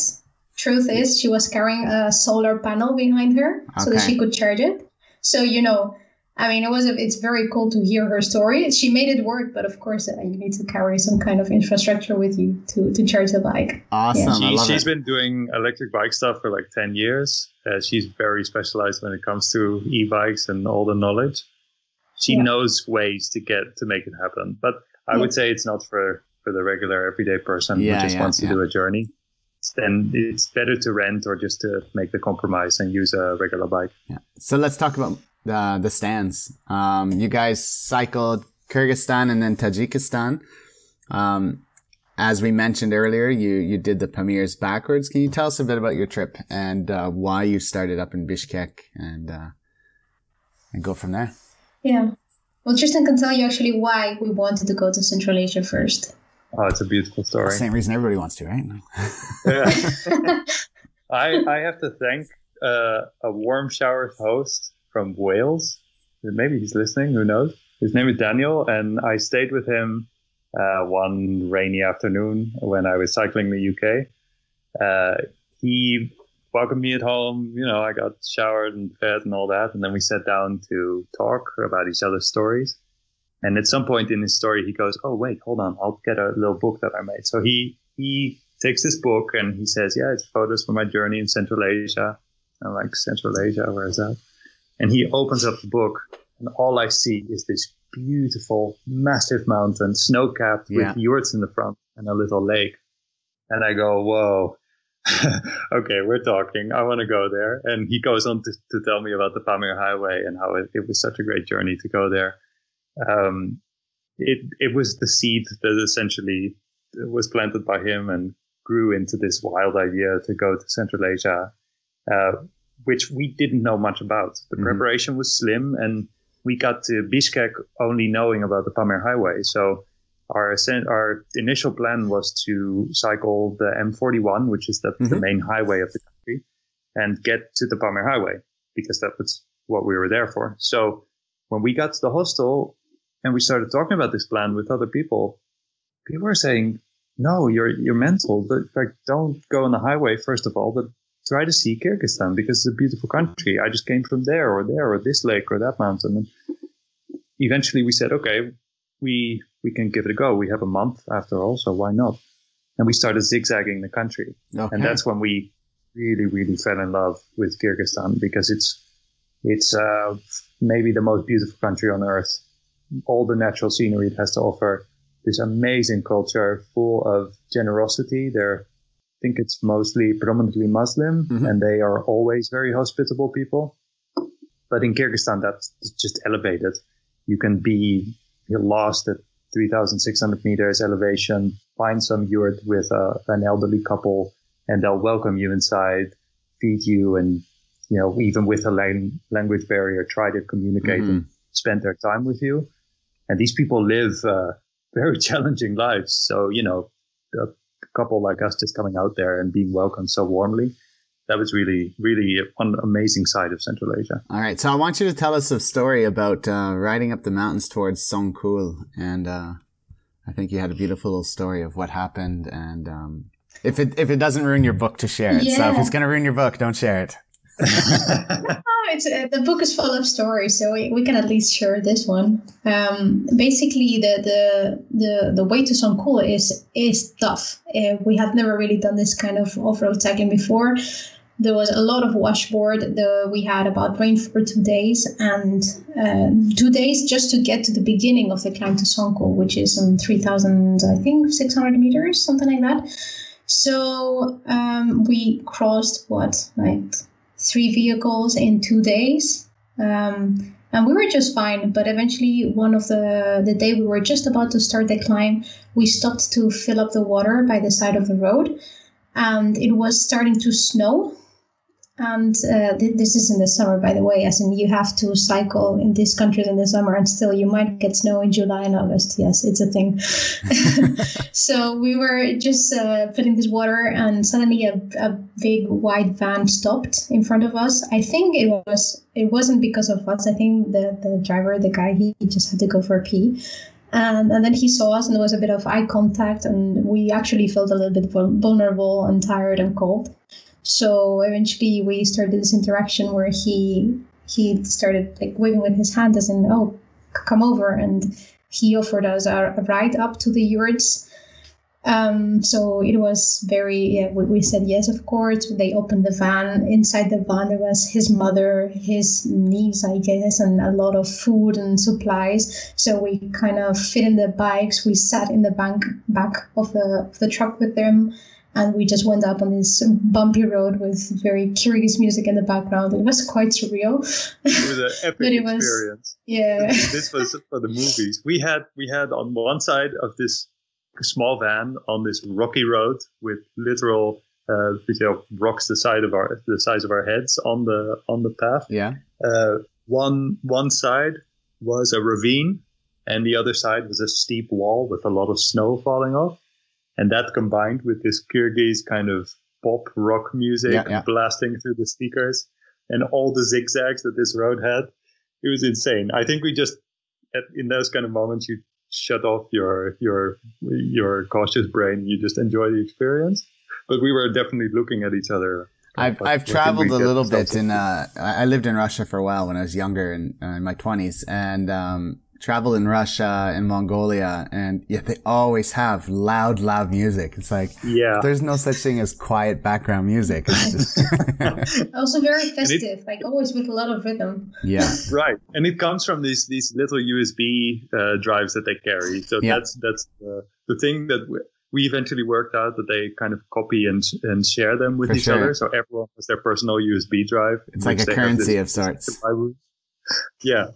truth is, she was carrying a solar panel behind her okay. so that she could charge it. So, you know, I mean, it was a, it's very cool to hear her story. She made it work, but of course, uh, you need to carry some kind of infrastructure with you to, to charge the bike. Awesome. Yeah. She, has been doing electric bike stuff for like 10 years. Uh, she's very specialized when it comes to e bikes and all the knowledge. She yeah. knows ways to get to make it happen. But I yeah. would say it's not for, for the regular everyday person who just wants to do a journey. Then it's better to rent or just to make the compromise and use a regular bike. Yeah. So let's talk about the the stands. Um, you guys cycled Kyrgyzstan and then Tajikistan. Um, as we mentioned earlier, you you did the Pamirs backwards. Can you tell us a bit about your trip and uh, why you started up in Bishkek and uh, and go from there? Yeah. Well, Tristan can tell you actually why we wanted to go to Central Asia first. Oh, it's a beautiful story. Same reason everybody wants to, right? yeah. I I have to thank uh, a warm showers host from Wales. Maybe he's listening. Who knows? His name is Daniel, and I stayed with him uh, one rainy afternoon when I was cycling the UK. Uh, he welcomed me at home. You know, I got showered and fed and all that, and then we sat down to talk about each other's stories. And at some point in his story, he goes, "Oh wait, hold on, I'll get a little book that I made." So he he takes this book and he says, "Yeah, it's photos from my journey in Central Asia." I'm like, "Central Asia, where is that?" And he opens up the book, and all I see is this beautiful, massive mountain, snow capped yeah. with yurts in the front and a little lake. And I go, whoa. okay, we're talking. I want to go there. And he goes on to, to tell me about the Pamir Highway and how it, it was such a great journey to go there. Um, it it was the seed that essentially was planted by him and grew into this wild idea to go to Central Asia. Uh, which we didn't know much about. The mm-hmm. preparation was slim, and we got to Bishkek only knowing about the Pamir Highway. So our our initial plan was to cycle the M41, which is the, mm-hmm. the main highway of the country, and get to the Pamir Highway because that was what we were there for. So when we got to the hostel and we started talking about this plan with other people, people were saying, "No, you're you're mental. Like, don't go on the highway first of all, but try to see Kyrgyzstan because it's a beautiful country. I just came from there or there or this lake or that mountain. And eventually we said, okay, we we can give it a go. We have a month after all, so why not? And we started zigzagging the country. Okay. And that's when we really, really fell in love with Kyrgyzstan because it's it's uh, maybe the most beautiful country on earth. All the natural scenery it has to offer, this amazing culture full of generosity. They're think it's mostly predominantly Muslim, mm-hmm. and they are always very hospitable people. But in Kyrgyzstan, that's just elevated. You can be lost at 3,600 meters elevation, find some yurt with uh, an elderly couple, and they'll welcome you inside, feed you, and you know even with a lang- language barrier, try to communicate mm-hmm. and spend their time with you. And these people live uh, very challenging lives. So you know, couple like us just coming out there and being welcomed so warmly. That was really, really one amazing side of Central Asia. All right. So I want you to tell us a story about uh, riding up the mountains towards Songkhul. And uh, I think you had a beautiful little story of what happened. And um, if it if it doesn't ruin your book, to share it. Yeah. So if it's going to ruin your book, don't share it. it's uh, the book is full of stories, so we, we can at least share this one. Um, basically, the, the the the way to Songkhul is is tough. Uh, we have never really done this kind of off road cycling before. There was a lot of washboard. The, we had about rain for two days, and uh, two days just to get to the beginning of the climb to Songkhul, which is on three thousand, I think, six hundred meters, something like that So um, we crossed what like three vehicles in two days. Um, and we were just fine but eventually one of the the day we were just about to start the climb we stopped to fill up the water by the side of the road and it was starting to snow and uh, th- this is in the summer by the way as in you have to cycle in these countries in the summer and still you might get snow in july and august. Yes it's a thing. So we were just uh, filling this water and suddenly a, a big white van stopped in front of us. I think it was it wasn't because of us. I think the, the driver the guy he, he just had to go for a pee. And, and then he saw us and there was a bit of eye contact and we actually felt a little bit vulnerable and tired and cold so eventually we started this interaction where he he started like waving with his hand as in oh come over and he offered us a, a ride up to the yurts. Um, so it was very yeah we, said yes of course. They opened the van. Inside the van there was his mother his niece i guess and a lot of food and supplies. So we kind of fit in the bikes. We sat in the bank back of the, of the truck with them and we just went up on this bumpy road with very curious music in the background. It was quite surreal. It was an epic it experience. Was, yeah, this was for the movies. We had we had on one side of this small van on this rocky road with literal uh, you know, rocks the side of our the size of our heads on the on the path. Yeah. Uh, one one side was a ravine, and the other side was a steep wall with a lot of snow falling off. And that combined with this Kyrgyz kind of pop rock music yeah, yeah. blasting through the speakers and all the zigzags that this road had, it was insane. I think we just, at, in those kind of moments, you shut off your your your cautious brain. You just enjoy the experience. But we were definitely looking at each other. I've I've traveled a little bit in. Uh, I lived in Russia for a while when I was younger in, uh, in my twenties, and um, travel in Russia and Mongolia, and yet they always have loud, loud music. It's like, yeah, there's no such thing as quiet background music. It's just also very festive, it, like always with a lot of rhythm. Yeah, right. And it comes from these these little USB uh, drives that they carry. So yeah. that's that's the, the thing that. We, we eventually worked out that they kind of copy and and share them with For each sure. other. So everyone has their personal USB drive. It's like a currency of sorts. Yeah.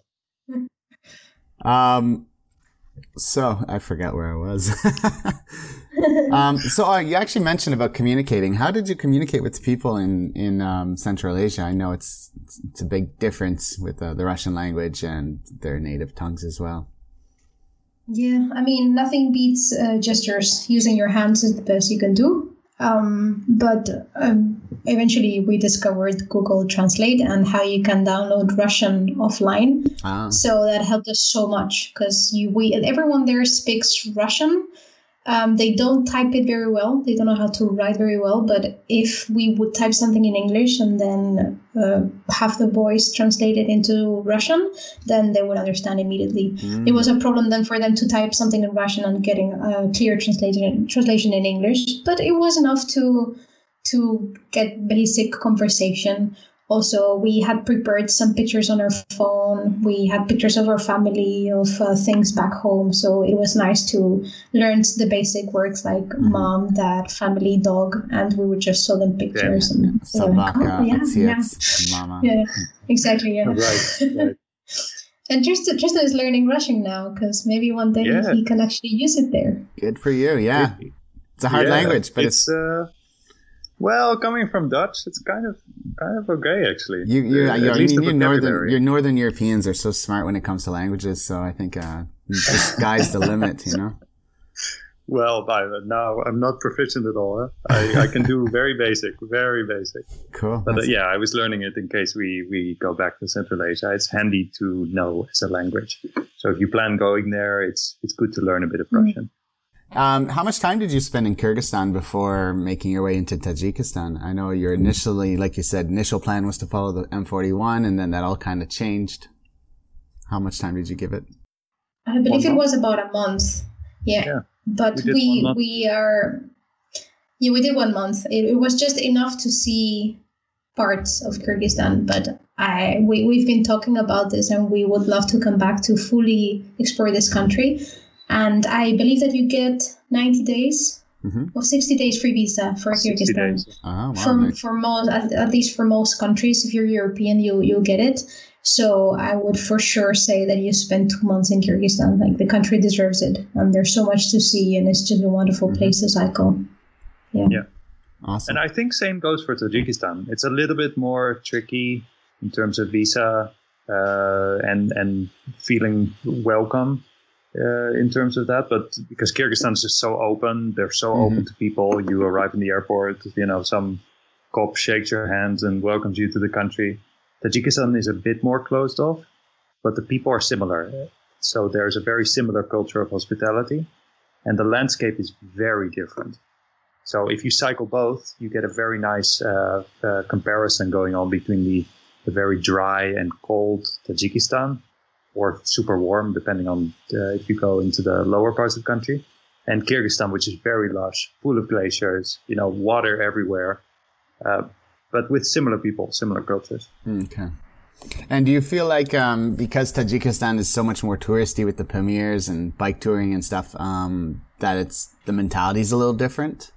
Um, so I forgot where I was. um, so uh, you actually mentioned about communicating. How did you communicate with people in in um, Central Asia? I know it's it's a big difference with uh, the Russian language and their native tongues as well. Yeah, I mean, nothing beats uh, gestures. Using your hands is the best you can do. Um, but um, eventually we discovered Google Translate and how you can download Russian offline. Ah. So that helped us so much because you we everyone there speaks Russian, um, they don't type it very well. They don't know how to write very well. But if we would type something in English and then uh, have the voice translated into Russian, then they would understand immediately. Mm. It was a problem then for them to type something in Russian and getting a clear translation translation in English. But it was enough to to get basic conversation also we had prepared some pictures on our phone we had pictures of our family of uh, things back home so it was nice to learn the basic words like mm-hmm. mom dad family dog and we would just show them pictures yeah. and Sabaka, oh, yeah, yeah. Mama. yeah exactly yeah right, right. and Tristan, Tristan is learning Russian now because maybe one day yeah. he can actually use it there. Good for you. Yeah. It's a hard language, but it's, it's uh, well, coming from Dutch, it's kind of kind of okay actually. You, you, uh, you, I mean, you northern, your northern Europeans are so smart when it comes to languages. So I think uh, the sky's the limit, you know. Well, by now I'm not proficient at all. Huh? I, I can do very basic, very basic. Cool. But uh, yeah, I was learning it in case we we go back to Central Asia. It's handy to know as a language. So if you plan going there, it's it's good to learn a bit of mm-hmm. Russian. Mm. Um, how much time did you spend in Kyrgyzstan before making your way into Tajikistan? I know your initially, like you said, initial plan was to follow the M41 and then that all kind of changed. How much time did you give it? I believe it was about a month. Yeah. yeah but we, we, we, are, yeah, we did one month. It, it was just enough to see parts of Kyrgyzstan, but I, we, we've been talking about this and we would love to come back to fully explore this country and I believe that you get 90 days mm-hmm. well, 60 days free visa for Kyrgyzstan. Oh, wow, for, nice. for most, at, at, least for most countries, if you're European, you, you'll get it. So I would for sure say that you spend two months in Kyrgyzstan. Like the country deserves it, and there's so much to see, and it's just a wonderful mm-hmm. place to cycle. Yeah. Yeah. Awesome. And I think same goes for Tajikistan. It's a little bit more tricky in terms of visa uh, and and feeling welcome uh, in terms of that. But because Kyrgyzstan is just so open, they're so mm-hmm. open to people. You arrive in the airport, you know, some cop shakes your hands and welcomes you to the country. Tajikistan is a bit more closed off, but the people are similar. So there's a very similar culture of hospitality, and the landscape is very different. So if you cycle both, you get a very nice uh, uh, comparison going on between the, the, very dry and cold Tajikistan, or super warm, depending on uh, if you go into the lower parts of the country, and Kyrgyzstan, which is very lush, full of glaciers, you know, water everywhere, uh, but with similar people, similar cultures. Okay. And do you feel like um, because Tajikistan is so much more touristy with the Pamirs and bike touring and stuff, um, that it's the mentality is a little different?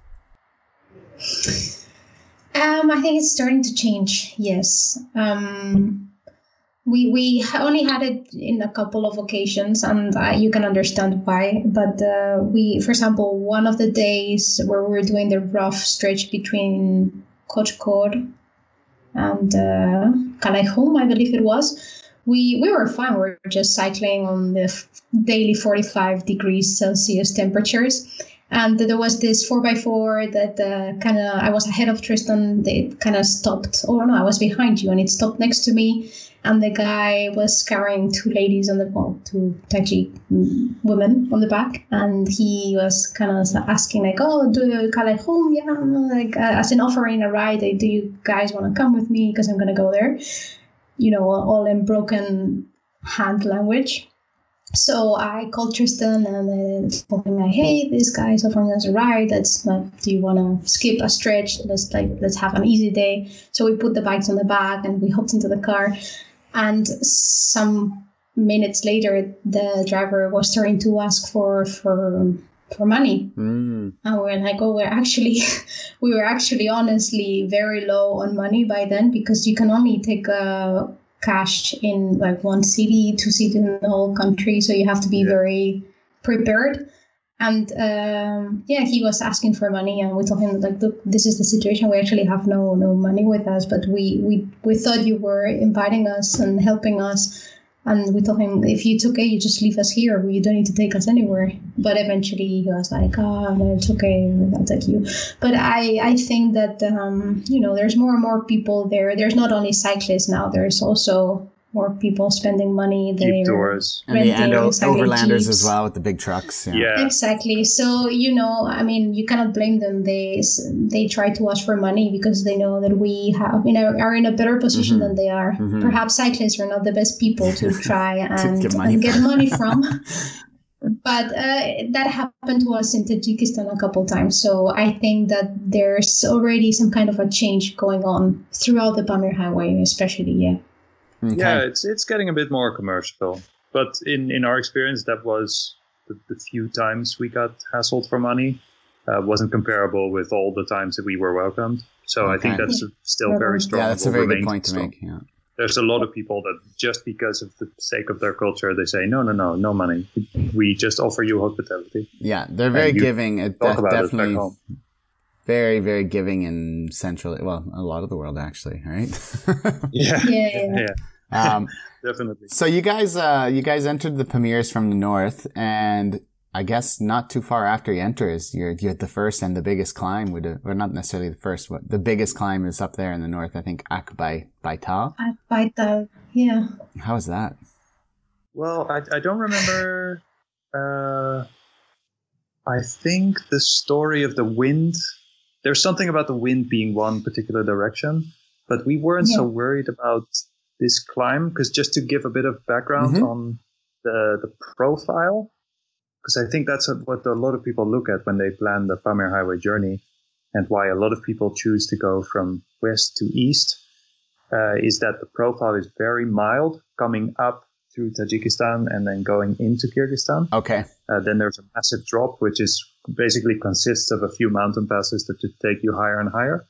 Um, I think it's starting to change. Yes. Um, we we only had it in a couple of occasions, and uh, you can understand why. But uh, we, for example, one of the days where we were doing the rough stretch between Kochkor and uh, Kalaykhum, I believe it was. We, we were fine. We were just cycling on the daily 45 degrees Celsius temperatures and there was this 4x4 that uh, kind of i was ahead of tristan. It kind of stopped oh no i was behind you and it stopped next to me. And the guy was carrying two ladies on the well, two Tajik women on the back. And he was kind of asking like oh do you call it home? Yeah like uh, as an offering a ride do you guys want to come with me? Because i'm to go there. You know all in broken hand language so I called Tristan and I told him like, "Hey, this guy is offering us a ride. Let's like, do you want to skip a stretch? Let's like let's have an easy day." So we put the bikes on the back and we hopped into the car, and some minutes later, the driver was starting to ask for for for money, mm. and we're like, "Oh, we're actually we were actually honestly very low on money by then because you can only take a cash in like one city, two cities in the whole country. So you have to be yeah. very prepared. And um, yeah, he was asking for money, and we told him like, look, this is the situation. We actually have no no money with us, but we we we thought you were inviting us and helping us and we told him, if it's okay, you just leave us here. You don't need to take us anywhere. But eventually he was like, oh, no, it's okay. I'll take you. But I, I think that, um, you know, there's more and more people there. There's not only cyclists now, there's also more people spending money. Jeep tours. And the and overlanders as well with the big trucks. Yeah. yeah. Exactly. So, you know, I mean, you cannot blame them. They they try to ask for money because they know that we have, you know, are in a better position mm-hmm. than they are. Mm-hmm. Perhaps cyclists are not the best people to try and, get money and get money from. but uh, that happened to us in Tajikistan a couple times. So I think that there's already some kind of a change going on throughout the Pamir Highway, especially. Yeah. Okay. Yeah, it's it's getting a bit more commercial. But in, in our experience, that was the, the few times we got hassled for money. Uh, wasn't comparable with all the times that we were welcomed. So okay. I think that's still very strong. Yeah, that's a very good point to make. Yeah. There's a lot of people that just because of the sake of their culture, they say, no, no, no, no money. We just offer you hospitality. Yeah, they're very giving. It de- definitely very, very giving in central, well, a lot of the world actually, right? yeah. yeah. yeah. yeah. Um, Definitely. So you guys, uh, you guys entered the Pamirs from the north, and I guess not too far after you enter is you're, you're the first and the biggest climb would, or not necessarily the first, but the biggest climb is up there in the north. I think Akbay Baital. Akbaital, yeah. How was that? Well, I, I don't remember. Uh, I think the story of the wind. There's something about the wind being one particular direction, but we weren't yeah. so worried about this climb because just to give a bit of background mm-hmm. on the the profile because I think that's what a lot of people look at when they plan the Pamir Highway journey and why a lot of people choose to go from west to east uh, is that the profile is very mild coming up through Tajikistan and then going into Kyrgyzstan. Okay. Uh, then there's a massive drop, which is basically consists of a few mountain passes that take you higher and higher.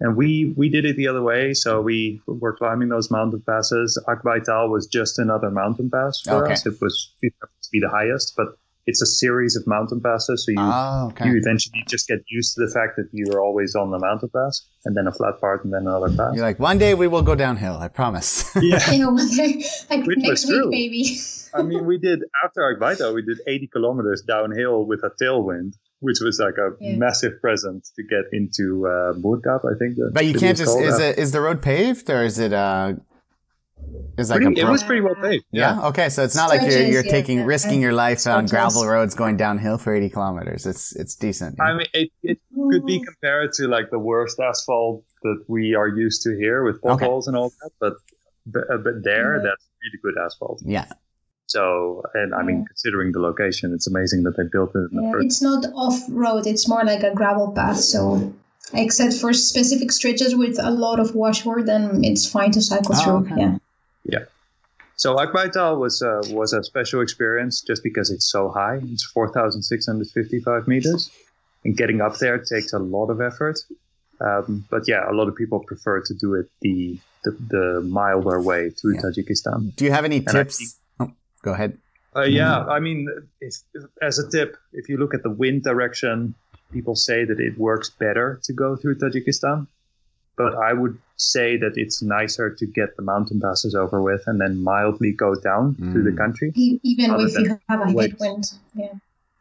And we we did it the other way, so we were climbing those mountain passes. Akbaital was just another mountain pass for Okay. us. It was it to be the highest, but it's a series of mountain passes, so you Oh, okay. you eventually just get used to the fact that you're always on the mountain pass, and then a flat part, and then another pass. You're like, one day we will go downhill. I promise. yeah. You know, like Which next week, true. maybe. I mean, we did after Akbaita, we did 80 kilometers downhill with a tailwind, which was like a Yeah. massive present to get into uh, Murghab, I think. The but you can't just. called. Is it is the road paved or is it uh? Is like pretty- a it was pretty well paved. yeah. Okay, so it's not like you're you're taking risking your life on gravel roads going downhill for 80 kilometers. It's it's decent. yeah. I mean, it, it could be compared to like the worst asphalt that we are used to here with Okay. potholes and all that, but but, uh, but there, Yeah. that's really good asphalt. yeah. So, and I mean, considering the location, it's amazing that they built it in the Yeah, first. it's not off road; it's more like a gravel path. So, except for specific stretches with a lot of washboard, then it's fine to cycle Oh, through. okay. Yeah. So Akbaital was uh, was a special experience just because it's so high. It's four thousand six hundred fifty five meters, and getting up there takes a lot of effort. Um, but yeah, a lot of people prefer to do it the the, the milder way through Yeah. Tajikistan. Do you have any I tips? think- Oh, go ahead. Uh, yeah, I mean, if, if, as a tip, if you look at the wind direction, people say that it works better to go through Tajikistan. But I would say that it's nicer to get the mountain passes over with and then mildly go down through the Mm. country. Even if you have a headwind. Yeah.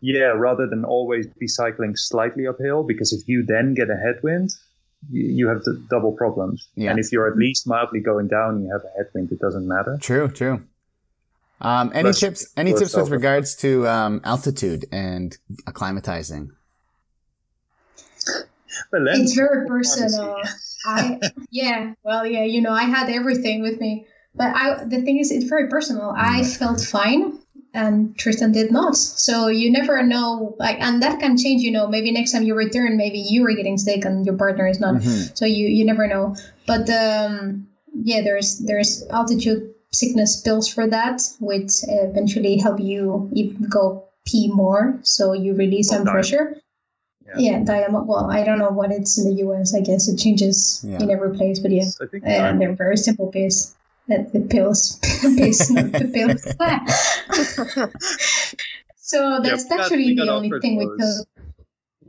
Yeah, rather than always be cycling slightly uphill, because if you then get a headwind, you, you have the double problems. Yeah. And if you're at least mildly going down and you have a headwind, it doesn't matter. True, true. Um, any Plus, tips? Any tips with over. regards to um, altitude and acclimatizing? But then, It's very personal. I yeah, well yeah, you know, I had everything with me. But I the thing is it's very personal. I felt fine and Tristan did not. So you never know like and that can change, you know, maybe next time you return, maybe you are getting sick and your partner is not. Mhm. So you you never know. But um yeah, there's there's altitude sickness pills for that, which eventually help you even go pee more, so you release Oh, some diam- pressure. Yeah. Yeah, Diamo. Well, I don't know what it's in the US. I guess it changes Yeah. in every place, but yeah, I think and they're very simple pills. That the pills, pills, not the pills. so that's we got- actually the only offered thing we those. took.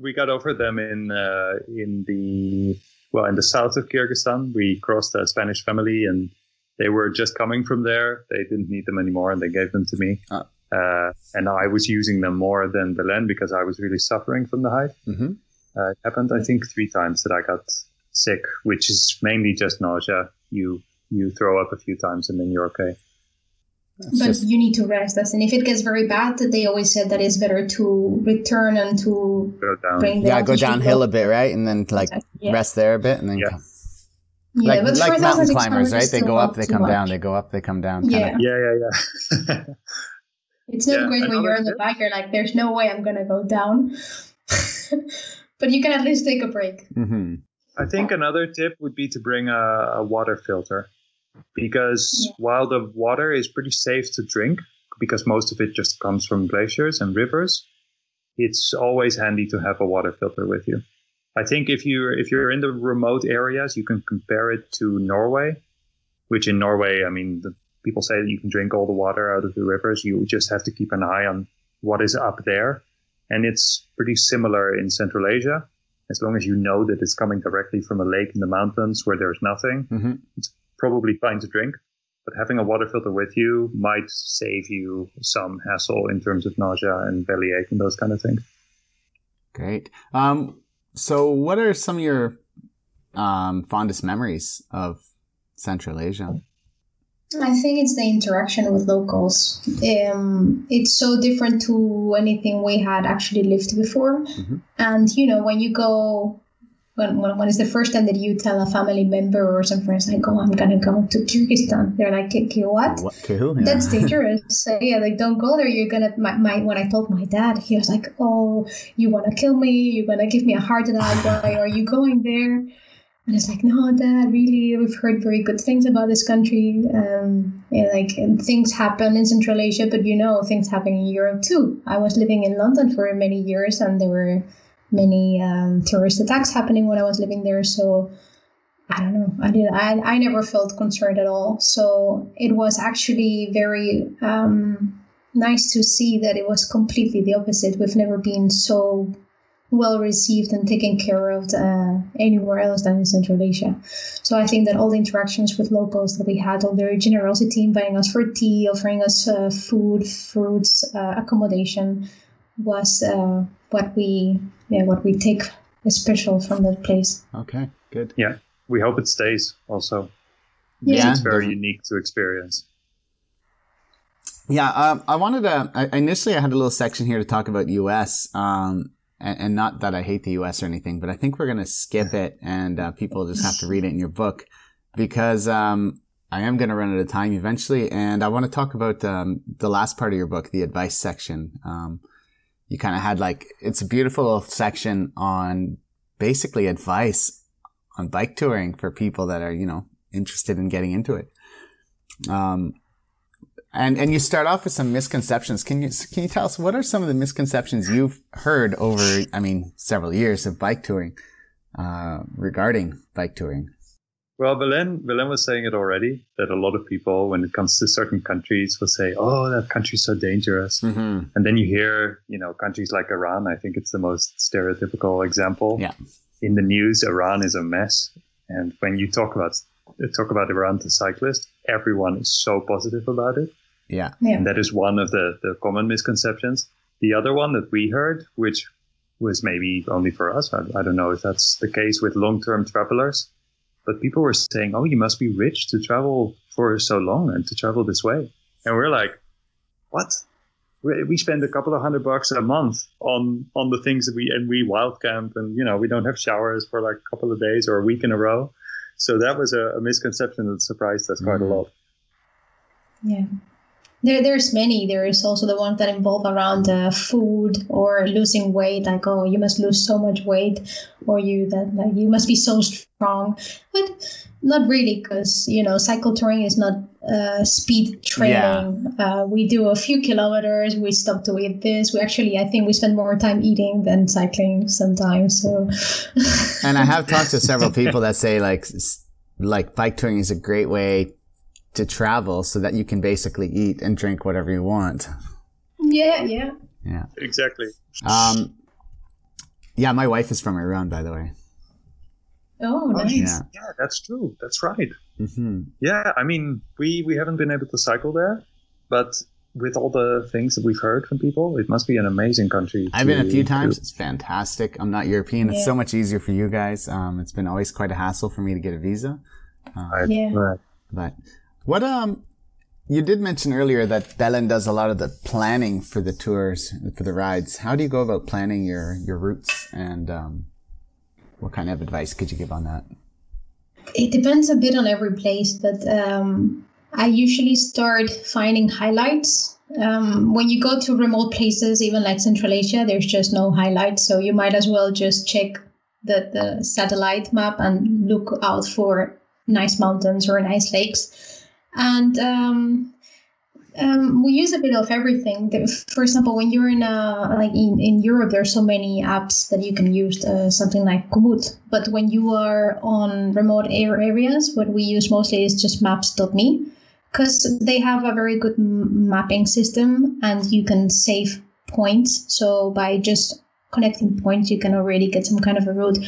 we got offered them in uh, in the well in the south of Kyrgyzstan. We crossed a Spanish family, and they were just coming from there. They didn't need them anymore, and they gave them to me. Ah. Uh, and I was using them more than Belen because I was really suffering from the height. Mhm. Uh, it happened, I think, three times that I got sick, which is mainly just nausea. You you throw up a few times, and then you're okay. It's But just- you need to rest. us, And if it gets very bad, they always said that it's better to return and to Go down. bring the yeah, go downhill up. a bit, right, and then like Yeah. rest there a bit, and then Yeah. come. Yeah, like but like mountain climbers, right? They go up, they come much. down, they go up, they come down. kinda- Yeah. Yeah, yeah, yeah. It's not Yeah, great when you're on the tip- bike. You're like, there's no way I'm gonna go down. but you can at least take a break. Mhm. I think another tip would be to bring a, a water filter because Yeah. while the water is pretty safe to drink, because most of it just comes from glaciers and rivers, it's always handy to have a water filter with you. I think if you if you're in the remote areas, you can compare it to Norway, which in Norway, I mean, the, people say that you can drink all the water out of the rivers. You just have to keep an eye on what is up there, and it's pretty similar in Central Asia as long as you know that it's coming directly from a lake in the mountains where there's nothing, Mhm. it's probably fine to drink. But having a water filter with you might save you some hassle in terms of nausea and bellyache and those kind of things. Great. Um, so what are some of your um, fondest memories of Central Asia? I think it's the interaction with locals. Um, it's so different to anything we had actually lived before. Mhm. And you know, when you go, when, when when it's the first time that you tell a family member or some friends like, "Oh, I'm gonna go to Kyrgyzstan," they're like, "K- K- "What?" What? Yeah. That's dangerous. So, yeah, like don't go there. You're gonna. My, my when I told my dad, he was like, "Oh, you wanna kill me? You're gonna give me a heart attack? Why are you going there?" And it's like, no, Dad, really, we've heard very good things about this country. Um, and like and things happen in Central Asia, but you know, things happen in Europe too. I was living in London for many years, and there were many um, terrorist attacks happening when I was living there. So I don't know. I did. I I never felt concerned at all. So it was actually very um, nice to see that it was completely the opposite. We've never been so well received and taken care of uh, anywhere else than in Central Asia. So I think that all the interactions with locals that we had, all their generosity in buying us for tea, offering us uh, food, fruits, uh, accommodation, was uh, what we yeah what we take special from that place. Okay, good. Yeah, we hope it stays also. Yeah. It's very unique to experience. Yeah, um, I wanted to. I, initially, I had a little section here to talk about U.S. Um, and, and, not that I hate the U.S. or anything, but I think we're going to skip it, and uh, people just have to read it in your book because um, I am going to run out of time eventually, and I want to talk about um, the last part of your book, the advice section. Um, you kind of had like it's a beautiful section on basically advice on bike touring for people that are you know interested in getting into it. Um, and and you start off with some misconceptions. Can you can you tell us what are some of the misconceptions you've heard over I mean several years of bike touring uh, regarding bike touring? Well, Belen Belen was saying it already that a lot of people, when it comes to certain countries, will say, "Oh, that country's so dangerous," mm-hmm. and then you hear, you know, countries like Iran. I think it's the most stereotypical example. Yeah. In the news, Iran is a mess, and when you talk about talk about Iran to cyclists, everyone is so positive about it. Yeah. yeah. And that is one of the, the common misconceptions. The other one that we heard, which was maybe only for us, I, I don't know if that's the case with long term travelers, but people were saying, oh, you must be rich to travel for so long and to travel this way. And we're like, what? We, we spend a couple of hundred bucks a month on on the things that we and we wild camp and you know we don't have showers for like a couple of days or a week in a row so that was a, a misconception that surprised us quite mm. a lot yeah there, there's many. There is also the ones that involve around uh, food or losing weight, like oh, you must lose so much weight, or you that like, you must be so strong. But not really, because you know, cycle touring is not uh, speed training. Yeah. Uh, we do a few kilometers. We stop to eat this. We actually, I think, we spend more time eating than cycling sometimes. So. and I have talked to several people that say like like bike touring is a great way to travel so that you can basically eat and drink whatever you want. Yeah, yeah. Yeah. Exactly. Um, yeah, my wife is from Iran, by the way. Oh, nice. yeah. yeah, that's true. That's right. Mm-hmm. Yeah, I mean, we we haven't been able to cycle there, but with all the things that we've heard from people, it must be an amazing country. I've been a few times. To... It's fantastic. I'm not European. Yeah. It's so much easier for you guys. Um, it's been always quite a hassle for me to get a visa. Um, yeah. But what um you did mention earlier that Belen does a lot of the planning for the tours, for the rides. How do you go about planning your, your routes and um, what kind of advice could you give on that? It depends a bit on every place, but um, I usually start finding highlights. Um, when you go to remote places, even like Central Asia, there's just no highlights. So you might as well just check the, the satellite map and look out for nice mountains or nice lakes and um, um, we use a bit of everything. For example, when you're in a like in, in Europe, there are so many apps that you can use, uh, something like Komoot. But when you are on remote areas, what we use mostly is just Maps.me, because they have a very good mapping system, and you can save points. So by just connecting points, you can already get some kind of a route.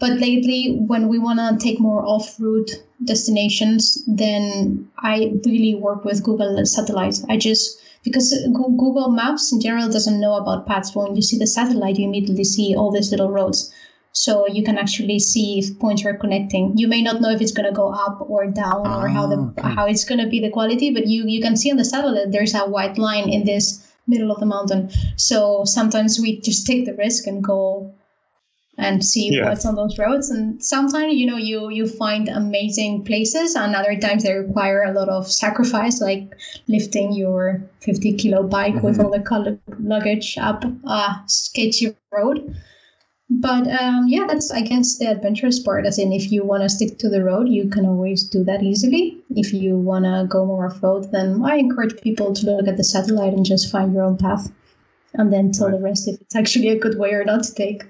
But lately, when we want to take more off-route destinations, then I really work with Google Satellite. I just because Google Maps in general doesn't know about paths. When you see the satellite, you immediately see all these little roads. So you can actually see if points are connecting. You may not know if it's going to go up or down oh, or how the ah, okay. how it's going to be the quality, but you you can see on the satellite there's a white line in this middle of the mountain. So sometimes we just take the risk and go and see yeah. what's on those roads. And sometimes, you know, you you find amazing places, and other times they require a lot of sacrifice, like lifting your 50 kilo bike mm-hmm. with all the luggage up a sketchy road. but um, yeah, that's I guess the adventurous part. As in, if you want to stick to the road, you can always do that easily. If you want to go more off road, then I encourage people to look at the satellite and just find your own path, and then tell right. the rest if it's actually a good way or not to take.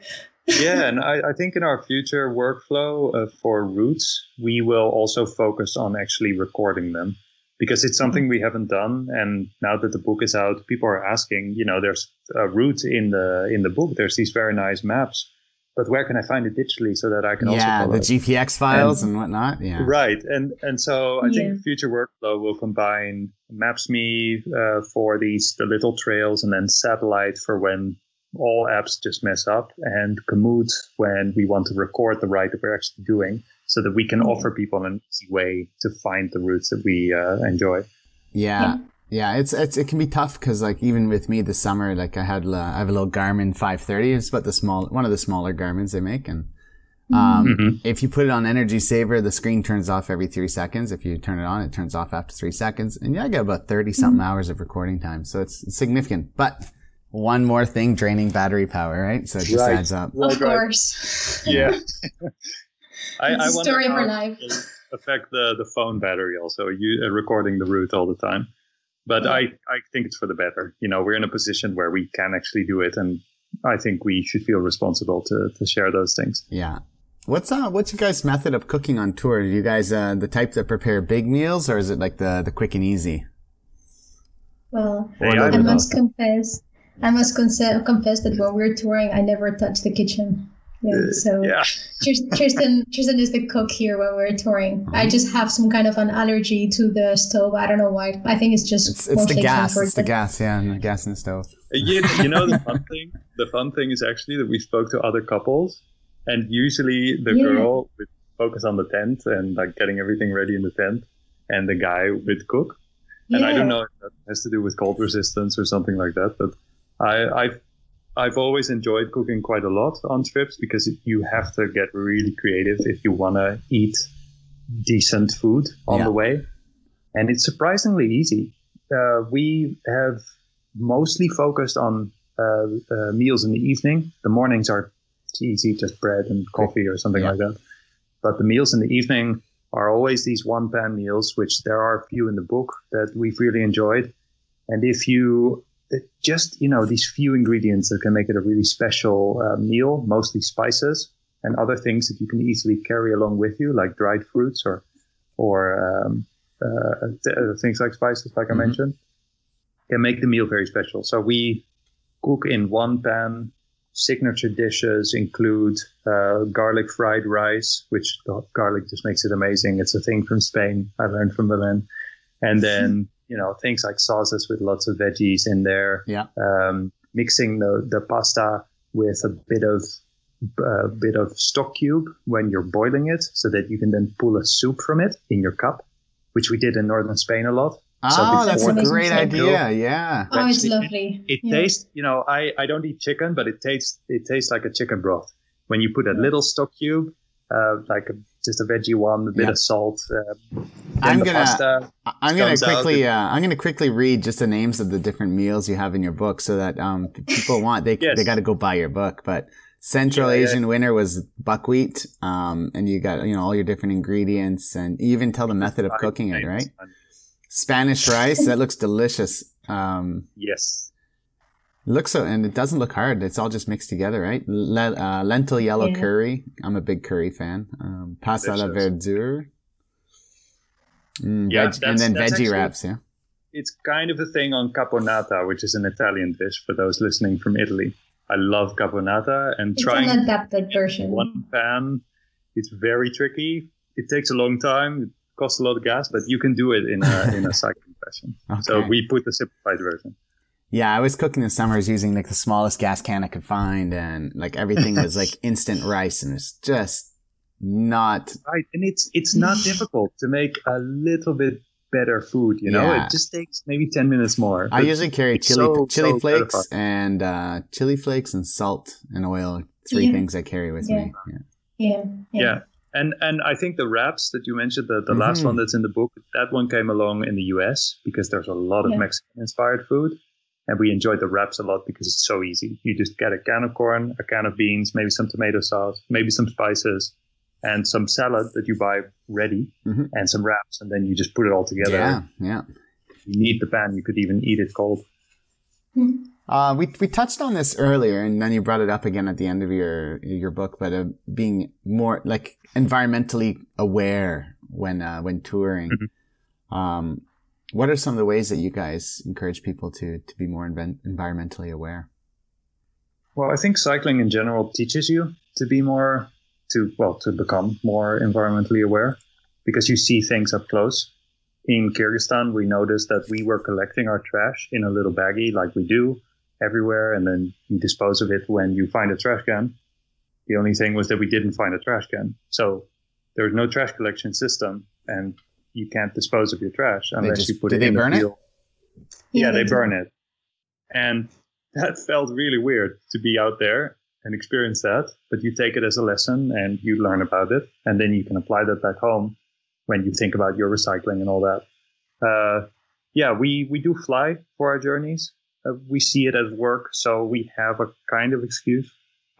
Yeah, and I, I, think in our future workflow uh, for routes, we will also focus on actually recording them because it's something mm-hmm. we haven't done. And now that the book is out, people are asking, you know, there's a route in the in the book. There's these very nice maps, but where can I find it digitally so that I can yeah, also yeah the GPX files and, and, whatnot. Yeah, right. And and so I yeah. think future workflow will combine Maps.me uh, for these the little trails, and then satellite for when all apps just mess up, and Komoot when we want to record the ride that we're actually doing, so that we can mm-hmm. offer people an easy way to find the routes that we uh, enjoy. Yeah. yeah. Yeah, it's, it's it can be tough because like even with me this summer, like I had uh, I have a little Garmin 530. It's about the small one of the smaller Garmin's they make, and um, mm-hmm. if you put it on energy saver, the screen turns off every three seconds. If you turn it on, it turns off after three seconds, and yeah, I get about 30 something mm-hmm. hours of recording time, so it's significant. But one more thing draining battery power, right? So it just right. adds up. Of course. Yeah. I, I story of our life. Affect the the phone battery also. You uh, recording the route all the time but I, I think it's for the better. You know, we're in a position where we can actually do it, and I think we should feel responsible to to share those things. Yeah. What's uh what's your guys' method of cooking on tour? Are you guys uh the type that prepare big meals, or is it like the the quick and easy? Well, I must confess, I must confess that when we're touring, I never touch the kitchen. Yeah, uh, so yeah. Tristan, Tristan is the cook here when we're touring. I just have some kind of an allergy to the stove. I don't know why. I think it's just it's, it's the gas. It's the gas, yeah, and the gas in the stove. Uh, you, you know the fun thing. The fun thing is actually that we spoke to other couples, and usually the yeah. girl would focus on the tent and like getting everything ready in the tent, and the guy would cook. And yeah. I don't know if that has to do with cold resistance or something like that, but I, I've I've always enjoyed cooking quite a lot on trips because you have to get really creative if you want to eat decent food on yeah. the way. And it's surprisingly easy. Uh, we have mostly focused on uh, uh, meals in the evening. The mornings are easy, just bread and coffee or something yeah. like that. But the meals in the evening are always these one pan meals, which there are a few in the book that we've really enjoyed. And if you just you know these few ingredients that can make it a really special uh, meal mostly spices and other things that you can easily carry along with you like dried fruits or or um, uh, uh things like spices like mm-hmm. i mentioned can make the meal very special. So we cook in one pan signature dishes include uh, garlic fried rice which the garlic just makes it amazing. It's a thing from spain i learned from Belen and then you know things like sauces with lots of veggies in there. Yeah. Um, mixing the the pasta with a bit of a uh, bit of stock cube when you're boiling it, so that you can then pull a soup from it in your cup, which we did in northern Spain a lot. Oh, so that's a great idea. Yeah. Oh, it's lovely. It, it yeah. tastes, you know, I, I don't eat chicken, but it tastes it tastes like a chicken broth. When you put a little stock cube, uh, like a just a veggie one, a bit of salt. Uh, I'm gonna I'm gonna quickly uh, I'm gonna quickly read just the names of the different meals you have in your book, so that um, people want they yes. they got to go buy your book. But Central yeah, Asian yeah. winter was buckwheat, um, and you got you know all your different ingredients, and you even tell the method of cooking it, right? Spanish rice that looks delicious. Um, yes. Looks so, and it doesn't look hard. It's all just mixed together, right? Le- uh, lentil yellow yeah. curry. I'm a big curry fan. Um, pasta la verdure. Mm, yeah, veg- and then veggie actually, wraps. Yeah, it's kind of a thing on caponata, which is an Italian dish for those listening from Italy. I love caponata and it's trying an adapted version. One pan, it's very tricky. It takes a long time. It costs a lot of gas, but you can do it in a in a cycling fashion. Okay. So we put the simplified version. Yeah, I was cooking the summers using like the smallest gas can I could find, and like everything was like instant rice, and it's just not right. And it's it's not difficult to make a little bit better food. You know, yeah. it just takes maybe ten minutes more. I usually carry chili so, chili so flakes and uh, chili flakes and salt and oil. Three yeah. things I carry with yeah. me. Yeah. yeah. yeah. And and I think the wraps that you mentioned, the, the mm-hmm. last one that's in the book, that one came along in the US because there's a lot of Mexican inspired food. And we enjoyed the wraps a lot because it's so easy. You just get a can of corn, a can of beans, maybe some tomato sauce, maybe some spices, and some salad that you buy ready, mm-hmm. and some wraps, and then you just put it all together. Yeah, yeah. You need the pan. You could even eat it cold. Hmm. Uh, we we touched on this earlier, and then you brought it up again at the end of your your book, but uh, being more like environmentally aware when uh, when touring. Mm-hmm. Um, what are some of the ways that you guys encourage people to to be more inven- environmentally aware? Well, I think cycling in general teaches you to be more to well to become more environmentally aware because you see things up close. In Kyrgyzstan, we noticed that we were collecting our trash in a little baggie like we do everywhere, and then you dispose of it when you find a trash can. The only thing was that we didn't find a trash can, so there was no trash collection system, and you can't dispose of your trash unless just, you put it in burn the field. It? Yeah, they burn it, and that felt really weird to be out there and experience that. But you take it as a lesson and you learn about it, and then you can apply that back home when you think about your recycling and all that. Uh, yeah, we we do fly for our journeys, uh, we see it as work, so we have a kind of excuse.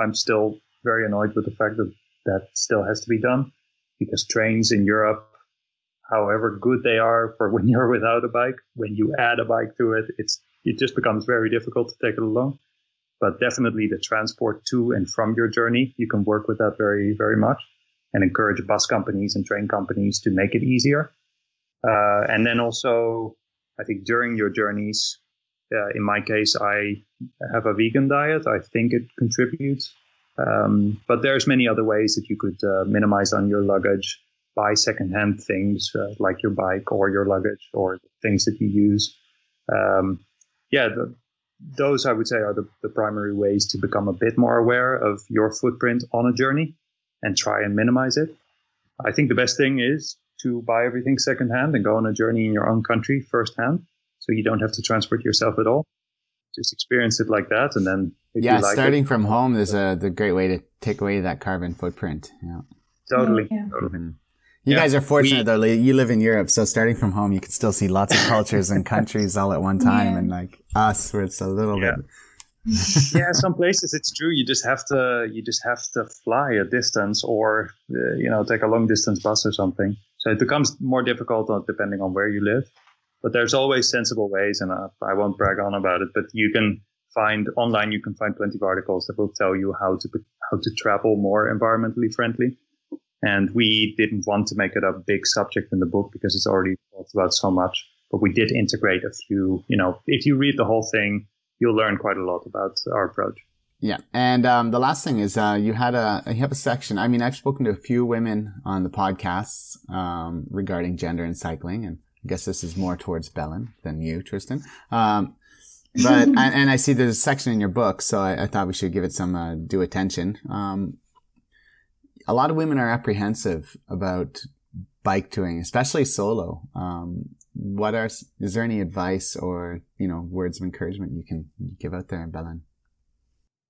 I'm still very annoyed with the fact that that still has to be done because trains in Europe, however good they are for when you're without a bike, when you add a bike to it, it's it just becomes very difficult to take it along. But definitely the transport to and from your journey, you can work with that very, very much and encourage bus companies and train companies to make it easier. Uh, and then also, I think during your journeys, uh, in my case, I have a vegan diet. I think it contributes. Um, but there's many other ways that you could uh, minimize on your luggage, buy secondhand things uh, like your bike or your luggage or things that you use. Um, yeah, the, those I would say are the, the primary ways to become a bit more aware of your footprint on a journey and try and minimize it. I think the best thing is to buy everything secondhand and go on a journey in your own country firsthand so you don't have to transport yourself at all. Just experience it like that, and then yeah, like starting it, from home is a the great way to take away that carbon footprint. Yeah, totally. Yeah. totally. Mm-hmm. You yeah, guys are fortunate we, though. You live in Europe, so starting from home, you can still see lots of cultures and countries all at one time. Yeah. And like us, where it's a little yeah. bit. yeah, some places it's true. You just have to you just have to fly a distance, or uh, you know, take a long distance bus or something. So it becomes more difficult depending on where you live. But there's always sensible ways, and uh, I won't brag on about it. But you can find online, you can find plenty of articles that will tell you how to how to travel more environmentally friendly. And we didn't want to make it a big subject in the book because it's already talked about so much. But we did integrate a few. You know, if you read the whole thing, you'll learn quite a lot about our approach. Yeah, and um, the last thing is uh, you had a you have a section. I mean, I've spoken to a few women on the podcasts um, regarding gender and cycling, and I guess this is more towards Belen than you, Tristan. Um, but and, I see there's a section in your book, so I, I thought we should give it some uh, due attention. Um, a lot of women are apprehensive about bike touring, especially solo. Um, what are is there any advice or you know words of encouragement you can give out there, in Belen?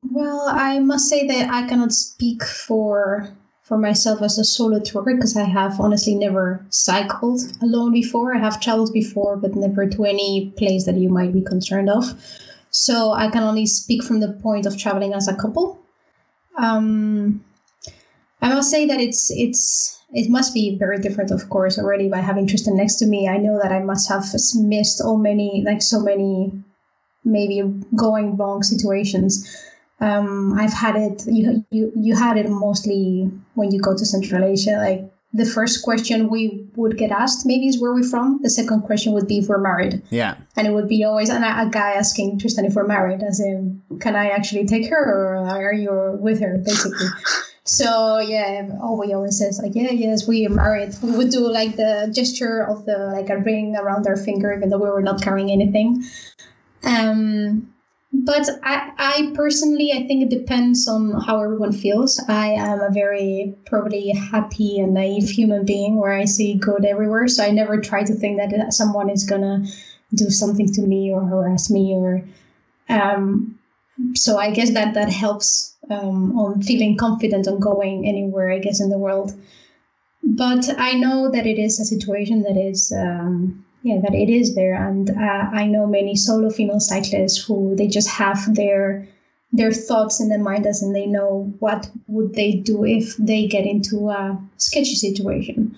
Well, I must say that I cannot speak for for myself as a solo tour because I have honestly never cycled alone before. I have traveled before, but never to any place that you might be concerned of. So I can only speak from the point of traveling as a couple. Um, I must say that it's it's it must be very different, of course, already by having Tristan next to me. I know that I must have missed all many like so many maybe going wrong situations um, I've had it. You you you had it mostly when you go to Central Asia. Like the first question we would get asked maybe is where we're from. The second question would be if we're married. Yeah. And it would be always a guy asking Tristan if we're married, as in, can I actually take her or are you with her, basically. so yeah, all we always says like, yeah, yes, we are married. We would do like the gesture of the like a ring around our finger, even though we were not carrying anything. Um but I, I personally i think it depends on how everyone feels i am a very probably happy and naive human being where i see good everywhere so i never try to think that someone is gonna do something to me or harass me or um, so i guess that that helps um, on feeling confident on going anywhere i guess in the world. But i know that it is a situation that is um, yeah that it is there. And uh, i know many solo female cyclists who they just have their their thoughts in their mind as and they know what would they do if they get into a sketchy situation.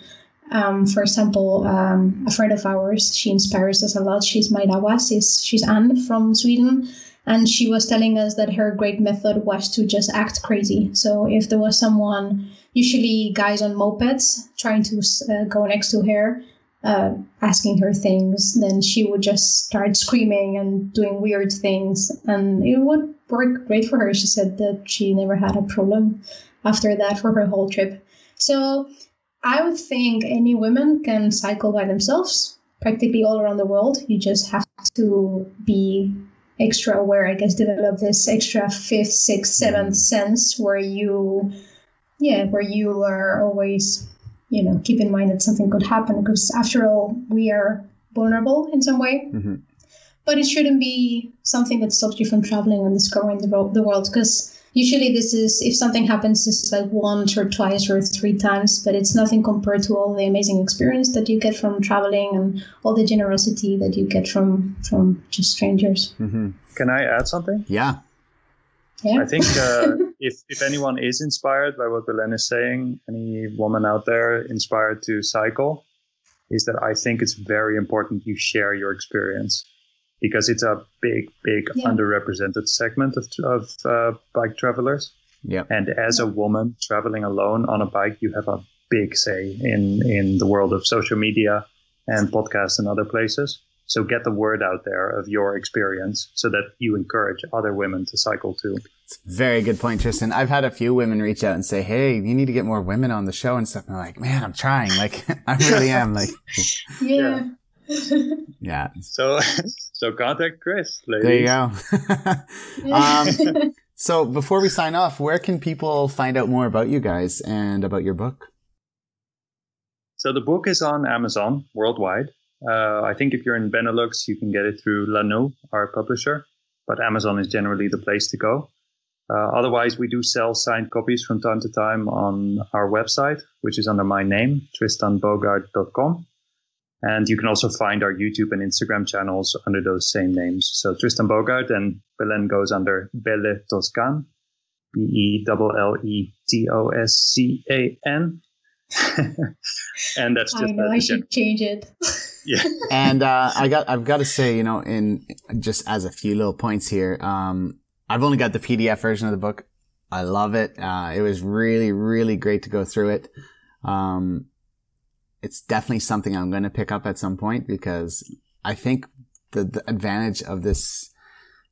Um, for example um, a friend of ours she inspires us a lot. She's Maida Was, she's Anne from Sweden and she was telling us that her great method was to just act crazy so if there was someone usually guys on mopeds trying to uh, go next to her uh, asking her things, then she would just start screaming and doing weird things, and it would work great for her. She said that she never had a problem after that for her whole trip. So I would think any women can cycle by themselves practically all around the world. You just have to be extra aware, I guess, develop this extra fifth, sixth, seventh sense where you, yeah, where you are always you know keep in mind that something could happen because after all we are vulnerable in some way mm-hmm. but it shouldn't be something that stops you from traveling and discovering the, the world because usually this is if something happens it's like once or twice or three times but it's nothing compared to all the amazing experience that you get from traveling and all the generosity that you get from from just strangers mm-hmm. can i add something yeah yeah. I think uh, if if anyone is inspired by what Belen is saying, any woman out there inspired to cycle, is that I think it's very important you share your experience because it's a big, big yeah. underrepresented segment of of uh, bike travelers. Yeah. And as a woman traveling alone on a bike, you have a big say in in the world of social media and podcasts and other places. So get the word out there of your experience so that you encourage other women to cycle too. It's very good point, Tristan. I've had a few women reach out and say, Hey, you need to get more women on the show and stuff. And I'm like, man, I'm trying. Like, I really am. Like, yeah. yeah. So, so contact Chris. Ladies. There you go. um, so before we sign off, where can people find out more about you guys and about your book? So the book is on Amazon worldwide. Uh, I think if you're in Benelux, you can get it through Lannoo, our publisher, but Amazon is generally the place to go. Uh, otherwise, we do sell signed copies from time to time on our website, which is under my name, tristanbogaard.com. And you can also find our YouTube and Instagram channels under those same names. So Tristan Bogaard and Belen goes under Belle Toscan, B E L L E T O S C A N. and that's just I know I should change it. yeah. And uh, I got I've got to say, you know, in just as a few little points here, um, I've only got the PDF version of the book. I love it. Uh, it was really, really great to go through it. Um, it's definitely something I'm going to pick up at some point because I think the, the advantage of this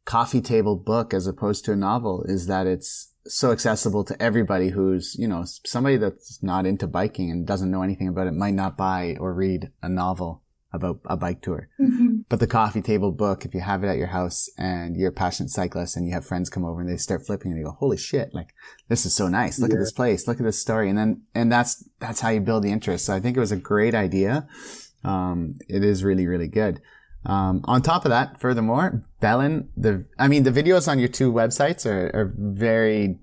coffee table book as opposed to a novel is that it's so accessible to everybody who's, you know, somebody that's not into biking and doesn't know anything about it might not buy or read a novel about a bike tour. Mm-hmm. But the coffee table book, if you have it at your house and you're a passionate cyclist and you have friends come over and they start flipping and they go, holy shit, like this is so nice. Look yeah. at this place. Look at this story. And then, and that's, that's how you build the interest. So I think it was a great idea. Um, it is really, really good. Um, on top of that, furthermore, Belen, the, I mean, the videos on your two websites are, are very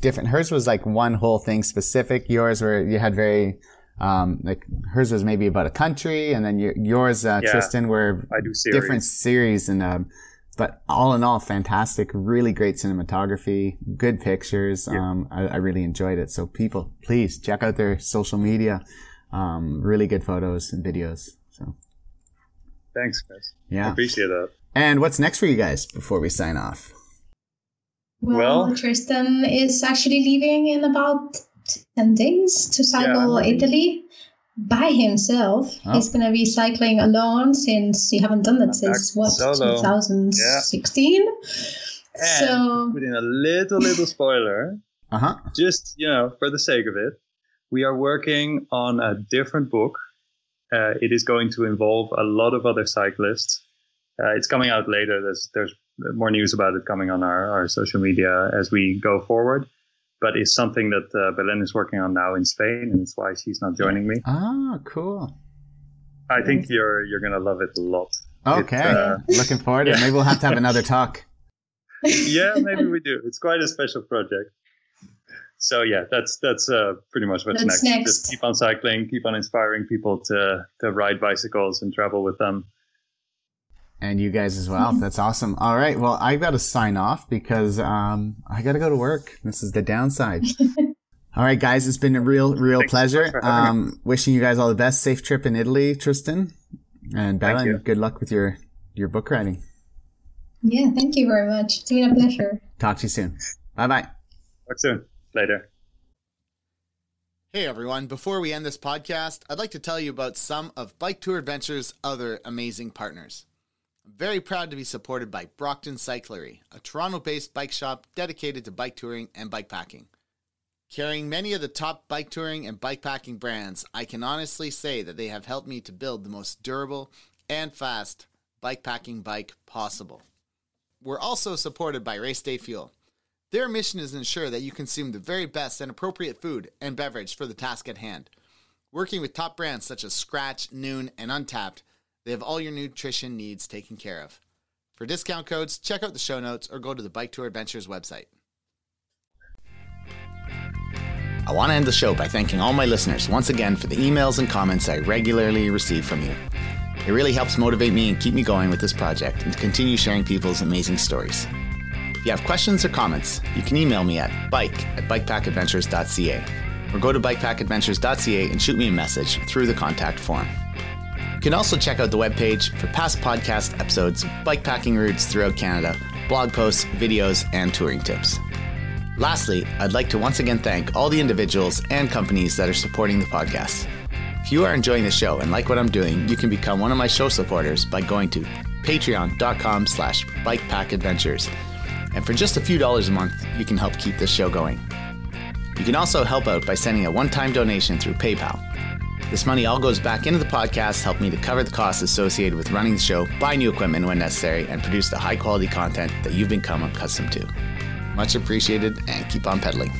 different. Hers was like one whole thing specific. Yours were, you had very, um, like hers was maybe about a country and then your, yours, uh, yeah, Tristan were I do series. different series and, um, but all in all, fantastic, really great cinematography, good pictures. Yeah. Um, I, I, really enjoyed it. So people, please check out their social media. Um, really good photos and videos. So thanks, guys. Yeah. I appreciate that. And what's next for you guys before we sign off? Well, well Tristan is actually leaving in about 10 days to cycle yeah. Italy by himself. Oh. He's going to be cycling alone since he haven't done that since what, solo. 2016? Yeah. so, put in a little, little spoiler. uh-huh. Just, you know, for the sake of it, we are working on a different book. Uh, it is going to involve a lot of other cyclists. Uh, it's coming out later. There's, there's more news about it coming on our, our social media as we go forward but it's something that uh, Belen is working on now in Spain, and that's why she's not joining me. Ah, cool. I think you're you're gonna love it a lot. Okay, uh, looking forward to yeah. it. Maybe we'll have to have another talk. yeah, maybe we do. It's quite a special project. so yeah, that's that's uh, pretty much what's next. next. Just keep on cycling, keep on inspiring people to to ride bicycles and travel with them. And you guys as well. That's awesome. All right. Well, I've got to sign off because um, I got to go to work. This is the downside. all right, guys. It's been a real, real Thanks pleasure. for having Um, wishing you guys all the best. Safe trip in Italy, Tristan. And Bella, and good luck with your, your book writing. Yeah, thank you very much. It's been a pleasure. Talk to you soon. Bye bye. Talk soon. Later. Hey everyone, before we end this podcast, I'd like to tell you about some of Bike Tour Adventure's other amazing partners. I'm very proud to be supported by Brockton Cyclery, a Toronto based bike shop dedicated to bike touring and bike packing. Carrying many of the top bike touring and bike packing brands, I can honestly say that they have helped me to build the most durable and fast bike packing bike possible. We're also supported by Race Day Fuel. Their mission is to ensure that you consume the very best and appropriate food and beverage for the task at hand. Working with top brands such as Skratch, Nuun, and Untapped, they have all your nutrition needs taken care of. For discount codes, check out the show notes or go to the Bike Tour Adventures website. I want to end the show by thanking all my listeners once again for the emails and comments I regularly receive from you. It really helps motivate me and keep me going with this project and to continue sharing people's amazing stories. If you have questions or comments, you can email me at bike at bikepackadventures.ca or go to bikepackadventures.ca and shoot me a message through the contact form. You can also check out the webpage for past podcast episodes, bikepacking routes throughout Canada, blog posts, videos, and touring tips. Lastly, I'd like to once again thank all the individuals and companies that are supporting the podcast. If you are enjoying the show and like what I'm doing, you can become one of my show supporters by going to patreon.com slash bikepackadventures. And for just a few dollars a month, you can help keep this show going. You can also help out by sending a one-time donation through PayPal. This money all goes back into the podcast, help me to cover the costs associated with running the show, buy new equipment when necessary, and produce the high quality content that you've become accustomed to. Much appreciated, and keep on pedaling.